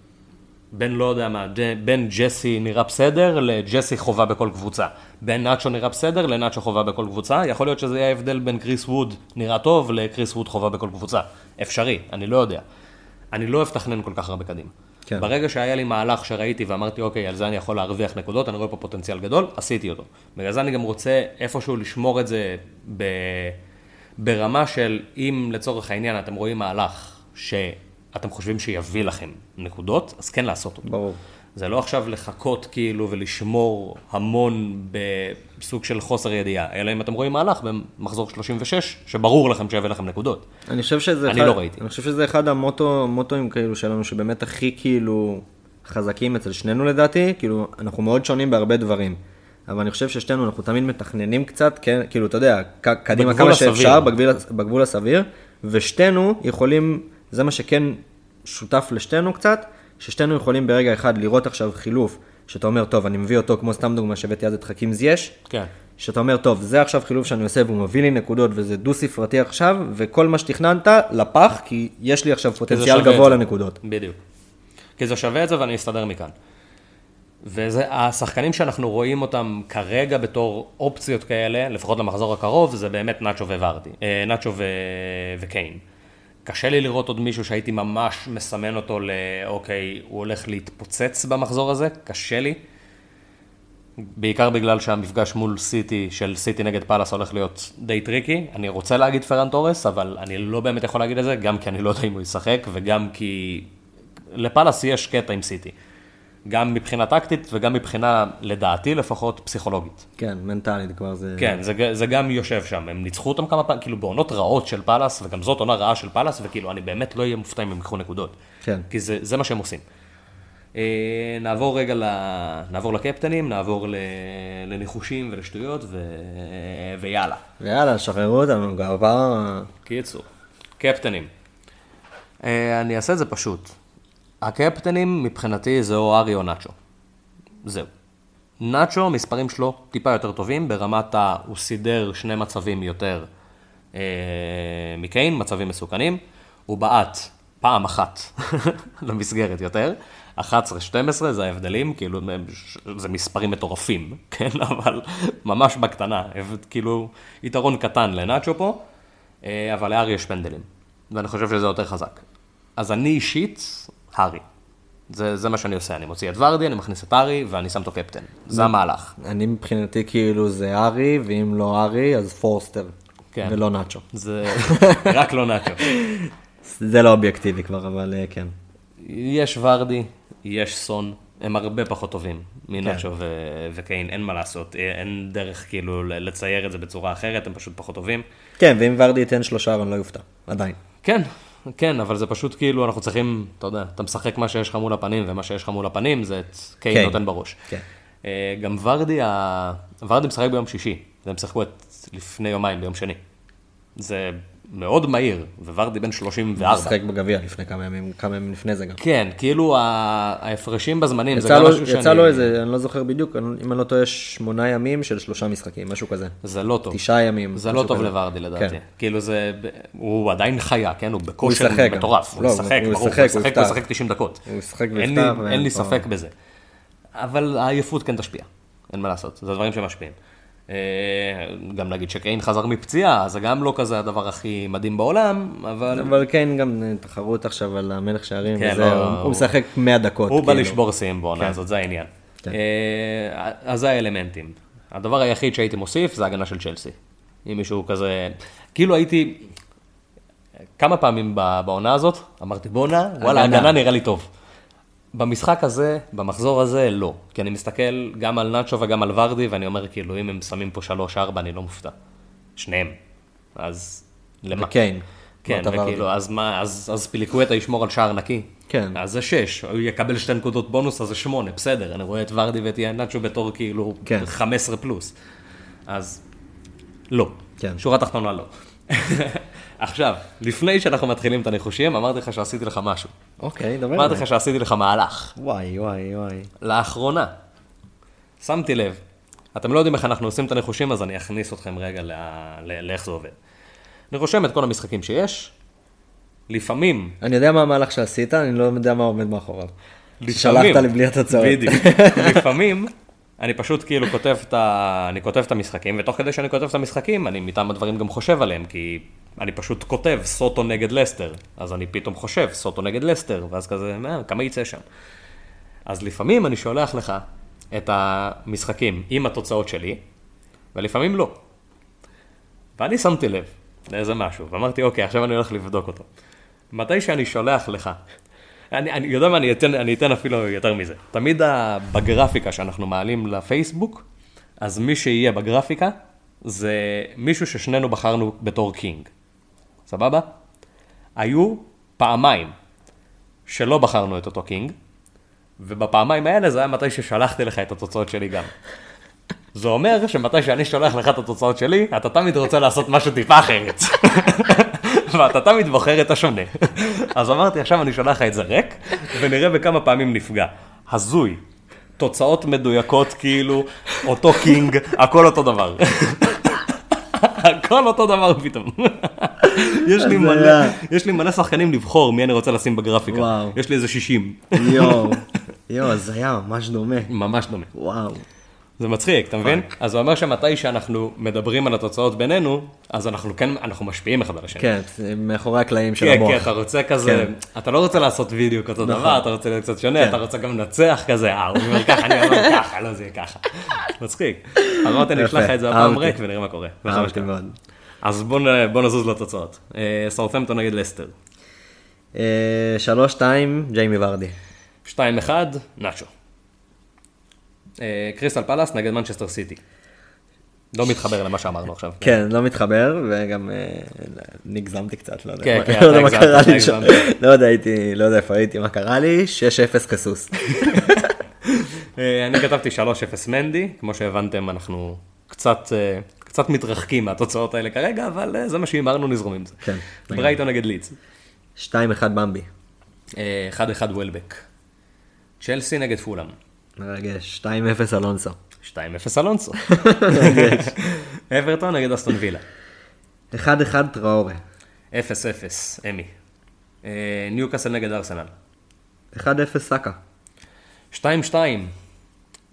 בין לא יודע מה, בין ג'סי נראה בסדר לג'סי חובה בכל קבוצה. בין נאצ'ו נראה בסדר לנאצ'ו חובה בכל קבוצה. יכול להיות שזה יהיה ההבדל בין קריס ווד נראה טוב לקריס ווד חובה בכל קבוצה. אפשרי, אני לא יודע. אני לא אוהב לתכנן כל כך הרבה קדימה. כן. ברגע שהיה לי מהלך שראיתי ואמרתי, אוקיי, על זה אני יכול להרוויח נקודות, אני רואה פה פוטנציאל גדול, עשיתי אותו. בגלל זה אני גם רוצה איפשהו לשמור את זה ב... ברמה של, אם לצורך העניין אתם רואים מהלך שאתם חושבים שיביא לכם נקודות, אז כן לעשות אותו. ברור. זה לא עכשיו לחכות כאילו ולשמור המון בסוג של חוסר ידיעה, אלא אם אתם רואים מהלך במחזור 36, שברור לכם שיביא לכם נקודות. אני חושב שזה אני אחד, לא ראיתי. אני חושב שזה אחד המוטו, מוטואים כאילו שלנו, שבאמת הכי כאילו חזקים אצל שנינו לדעתי, כאילו, אנחנו מאוד שונים בהרבה דברים. אבל אני חושב ששתינו, אנחנו תמיד מתכננים קצת, כן, כאילו, אתה יודע, קדימה כמה הסביר. שאפשר, בגבול, בגבול הסביר, ושתינו יכולים, זה מה שכן שותף לשתינו קצת, ששתינו יכולים ברגע אחד לראות עכשיו חילוף, שאתה אומר, טוב, אני מביא אותו, כמו סתם דוגמה שהבאתי אז את חכים זייש, כן. שאתה אומר, טוב, זה עכשיו חילוף שאני עושה והוא מביא לי נקודות וזה דו-ספרתי עכשיו, וכל מה שתכננת לפח, כי יש לי עכשיו פוטנציאל גבוה. לנקודות. בדיוק. כי זה שווה את זה ואני אסתדר מכאן. וזה, השחקנים שאנחנו רואים אותם כרגע בתור אופציות כאלה, לפחות למחזור הקרוב, זה באמת נאצ'ו וורדי, אה, נאצ'ו ו... וקיין. קשה לי לראות עוד מישהו שהייתי ממש מסמן אותו ל... אוקיי, הוא הולך להתפוצץ במחזור הזה, קשה לי. בעיקר בגלל שהמפגש מול סיטי, של סיטי נגד פאלאס הולך להיות די טריקי. אני רוצה להגיד פרן תורס, אבל אני לא באמת יכול להגיד את זה, גם כי אני לא יודע אם הוא ישחק, וגם כי לפאלאס יש קטע עם סיטי. גם מבחינה טקטית וגם מבחינה, לדעתי לפחות, פסיכולוגית. כן, מנטלית כבר זה... כן, זה, זה גם יושב שם. הם ניצחו אותם כמה פעמים, כאילו בעונות רעות של פאלאס, וגם זאת עונה רעה של פאלאס, וכאילו אני באמת לא אהיה מופתע אם הם ייקחו נקודות. כן. כי זה, זה מה שהם עושים. אה, נעבור רגע ל... נעבור לקפטנים, נעבור ל... לניחושים ולשטויות, ו... ויאללה. ויאללה, שחררו אותנו, גאווה... קיצור, קפטנים. אה, אני אעשה את זה פשוט. הקפטנים מבחינתי זה או ארי או נאצ'ו. זהו. נאצ'ו, מספרים שלו טיפה יותר טובים, ברמת ה... הוא סידר שני מצבים יותר אה, מקיין, מצבים מסוכנים. הוא בעט פעם אחת למסגרת יותר. 11-12 זה ההבדלים, כאילו זה מספרים מטורפים, כן? אבל ממש בקטנה, כאילו יתרון קטן לנאצ'ו פה, אה, אבל לארי יש פנדלים, ואני חושב שזה יותר חזק. אז אני אישית, הארי. זה, זה מה שאני עושה, אני מוציא את ורדי, אני מכניס את הארי, ואני שם אותו קפטן. זה המהלך. אני מבחינתי כאילו זה ארי, ואם לא ארי, אז פורסטר. כן. ולא נאצ'ו. זה רק לא נאצ'ו. זה לא אובייקטיבי כבר, אבל אה, כן. יש ורדי, יש סון, הם הרבה פחות טובים מנאצ'ו ו- וקיין, אין מה לעשות, אה, אין דרך כאילו לצייר את זה בצורה אחרת, הם פשוט פחות טובים. כן, ואם ורדי ייתן שלושה, אני לא יופתע. עדיין. כן, כן, אבל זה פשוט כאילו, אנחנו צריכים, אתה יודע, אתה משחק מה שיש לך מול הפנים, ומה שיש לך מול הפנים זה את קיין קיין. נותן בראש. כן. אה, גם ורדי, ה- ורדי משחק ביום שישי, והם שיחקו את לפני יומיים, ביום שני. זה מאוד מהיר, וורדי בן 34. משחק בגביע לפני כמה ימים, כמה ימים לפני זה גם. כן, כאילו ההפרשים בזמנים, זה יצא גם לו, משהו שאני... יצא לו איזה, אני לא זוכר בדיוק, אם אני לא טועה, שמונה ימים של שלושה משחקים, משהו כזה. זה לא טוב. תשעה ימים. זה לא טוב כזה. לוורדי לדעתי. כן. כאילו זה, הוא עדיין חיה, כן? הוא בכושר. מטורף. הוא לא, ישחק, הוא ברור, הוא ישחק, הוא ישחק, הוא. ישחק 90 דקות. הוא ישחק ויפתח, אין לי ספק בזה. אבל העייפות כן תשפיע, אין מה לעשות, זה דברים שמשפיעים. אה, גם להגיד שקיין חזר מפציעה, זה גם לא כזה הדבר הכי מדהים בעולם, אבל אבל כן, גם אה, תחרות עכשיו על המלך שערים, כן, וזה, לא, הוא הוא- משחק 100 דקות. הוא בא כאילו. לשבור שיאים בעונה כן. הזאת, זה העניין. כן. אה, אז זה האלמנטים. הדבר היחיד שהייתי מוסיף זה הגנה של צ'לסי. אם מישהו כזה, כאילו הייתי, כמה פעמים בעונה הזאת, אמרתי בואנה, וואלה. הגנה נראה לי טוב. במשחק הזה, במחזור הזה, לא. כי אני מסתכל גם על נאצ'ו וגם על ורדי, ואני אומר, כאילו, אם הם שמים פה 3-4, אני לא מופתע. שניהם. אז למה? וקיין. כן, אמרת וכאילו, ורדי. אז מה, אז אז פיליקווטה ישמור על שער נקי. כן. אז זה 6, הוא יקבל שתי נקודות בונוס, אז זה 8, בסדר, אני רואה את ורדי ואת יאנצ'ו בתור כאילו כן. 15 פלוס. אז לא. כן. שורה תחתונה לא. עכשיו, לפני שאנחנו מתחילים את הניחושים, אמרתי לך שעשיתי לך משהו. אוקיי, דבר. אמרתי. לך שעשיתי לך מהלך. וואי, וואי, וואי. לאחרונה, שמתי לב, אתם לא יודעים איך אנחנו עושים את הניחושים, אז אני אכניס אתכם רגע לאיך זה עובד. אני רושם את כל המשחקים שיש, לפעמים, אני יודע מה המהלך שעשית, אני לא יודע מה עומד מאחוריו. לפעמים, שלחת לי בלי התוצאות. בדיוק, לפעמים, אני פשוט כאילו כותב את, ה... אני כותב את המשחקים, ותוך כדי שאני כותב את המשחקים, אני מטעם הדברים גם חושב עליהם, כי אני פשוט כותב סוטו נגד לסטר, אז אני פתאום חושב סוטו נגד לסטר, ואז כזה, מה, כמה יצא שם. אז לפעמים אני שולח לך את המשחקים עם התוצאות שלי, ולפעמים לא. ואני שמתי לב לאיזה משהו, ואמרתי, אוקיי, עכשיו אני הולך לבדוק אותו. מתי שאני שולח לך, אני, אני יודע מה, אני אתן, אני אתן אפילו יותר מזה. תמיד בגרפיקה שאנחנו מעלים לפייסבוק, אז מי שיהיה בגרפיקה, זה מישהו ששנינו בחרנו בתור king. סבבה? היו פעמיים שלא בחרנו את אותו king, ובפעמיים האלה זה היה מתי ששלחתי לך את התוצאות שלי גם. זה אומר שמתי שאני שולח לך את התוצאות שלי, אתה תמיד רוצה לעשות משהו טיפה אחרת. ואתה תמיד בוחר את השונה. אז אמרתי, עכשיו אני שולח לך את זה ריק, ונראה בכמה פעמים נפגע. הזוי. תוצאות מדויקות כאילו, אותו קינג, הכל אותו דבר. הכל אותו דבר פתאום. יש לי מלא. יש לי מלא שחקנים לבחור מי אני רוצה לשים בגרפיקה. וואו. יש לי איזה 60. יואו, יואו, זה היה ממש דומה. ממש דומה. וואו. זה מצחיק, אתה מבין? אז זה אומר שמתי שאנחנו מדברים על התוצאות בינינו, אז אנחנו כן, אנחנו משפיעים אחד על השני. כן, מאחורי הקלעים של כן, המוח. כן, אתה רוצה כזה, כן. אתה לא רוצה לעשות וידאו כזה נכון. דבר, אתה רוצה להיות קצת שונה, כן. אתה רוצה גם לנצח כזה, אה, הוא אומר ככה, אני אומר ככה, לא, זה יהיה ככה. מצחיק. אמרתי, אני אשלח לך את זה הפעם. ריק ונראה מה קורה. אהבתי. מאוד. אז בוא נ- בוא נזוז לתוצאות. אה, סאות'מפטון נגד לסטר. אה, שלוש, שתיים, ג'יימי ורדי. 2-1, נאצ'ו. אה, קריסטל פלאס נגד מנצ'סטר סיטי. לא מתחבר למה שאמרנו עכשיו. כן, לא מתחבר, וגם אה, נגזמתי קצת, לא יודע כן, מה- כן, לא מה קרה לי שם. לא יודע, הייתי, לא יודע איפה הייתי, מה קרה לי, 6-0 כסוס. אה, אני כתבתי 3-0 מנדי, כמו שהבנתם, אנחנו קצת, קצת מתרחקים מהתוצאות האלה כרגע, אבל זה מה שהימרנו, נזרום עם זה. כן, ברייטון נגד לידס. 2-1 במבי. אה, 1-1 וולבק. צ'לסי נגד פולאם. מרגש, 2-0 אלונסו. 2-0 אלונסו. אברטון נגד אסטון וילה. 1-1 טראורי. 0-0 אמי. אה, ניוקאסל נגד ארסנל. 1-0 סאקה. 2-2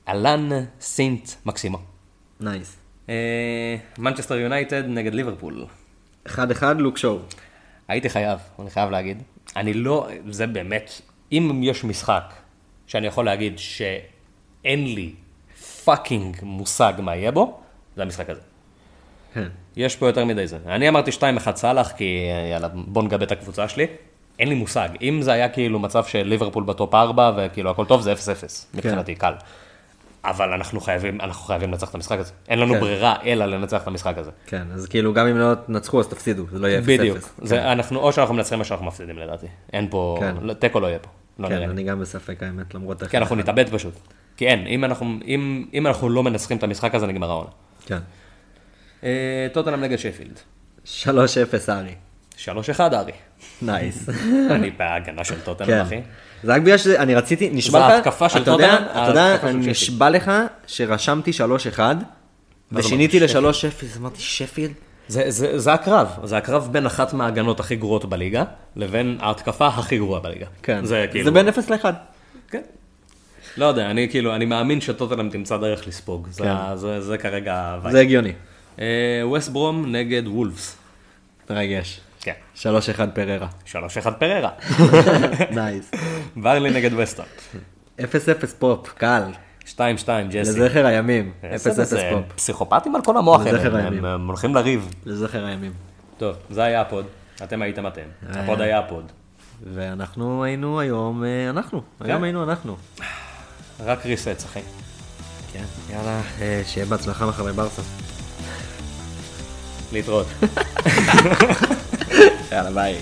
אלן סינט מקסימו. nice. אה, מנצ'סטר יונייטד נגד ליברפול. 1-1 לוק שואו. הייתי חייב, אני חייב להגיד. אני לא, זה באמת, אם יש משחק שאני יכול להגיד שאין לי fucking מושג מה יהיה בו, זה המשחק הזה. כן. יש פה יותר מדי זה. אני אמרתי 2-1 סאלח, כי יאללה, בוא נגבה את הקבוצה שלי. אין לי מושג. אם זה היה כאילו מצב של ליברפול ב top 4, וכאילו הכל טוב, זה 0-0, מבחינתי, קל. אבל אנחנו חייבים, אנחנו חייבים לנצח את המשחק הזה. אין לנו כן. ברירה אלא לנצח את המשחק הזה. כן, אז כאילו גם אם לא תנצחו אז תפסידו, זה לא יהיה 0-0. בדיוק. זה, אנחנו, או שאנחנו מנצחים או שאנחנו מפסידים לדעתי. אין פה, כן. תיקו לא יהיה פה. לא נראה כן. אני גם בספק האמת, למרות... כי אנחנו נתאבד פשוט. כי אין, אם אנחנו, אם, אם אנחנו לא מנצחים את המשחק הזה, נגמר העונה. כן. אה, טוטנאם נגד שפילד. 3-0 ארי. 3-1 ארי. nice. אני בהגנה של טוטנאם, כן. אחי. זה רק בגלל שאני רציתי, נשבע לך, ההתקפה של אתה יודע, טוטנהאם, אתה יודע, של אני. נשבע לך שרשמתי 3-1, ושיניתי ל-3-0, אמרתי שפילד? זה, זה, זה הקרב, זה הקרב בין אחת מההגנות הכי גרועות בליגה, לבין ההתקפה הכי גרועה בליגה. כן. זה כאילו... זה בין 0 ל-1. כן. לא יודע, אני כאילו, אני מאמין שטוטנאם תמצא דרך לספוג. זה, כן. זה, זה כרגע ה vibe. זה הגיוני. ווסט ברום נגד וולפס. מרגש. כן. 3-1 פררה. 3-1 פררה. נייס. ברלי נגד וסטאם. 0-0 פופ, קל. 2-2 ג'סי. לזכר הימים. 0-0 בסדר, זה פופ. פסיכופטים על כל המוח האלה. הם, הולכים לריב. לזכר הימים. טוב, זה היה ה pod, אתם הייתם אתם. היה. ה pod היה ה pod. ואנחנו היינו היום, אה, אנחנו. היום היינו אנחנו. רק respect, אחי. כן. יאללה, אה, שיהיה בהצלחה מחרי ברסה. להתראות. יאללה, ביי.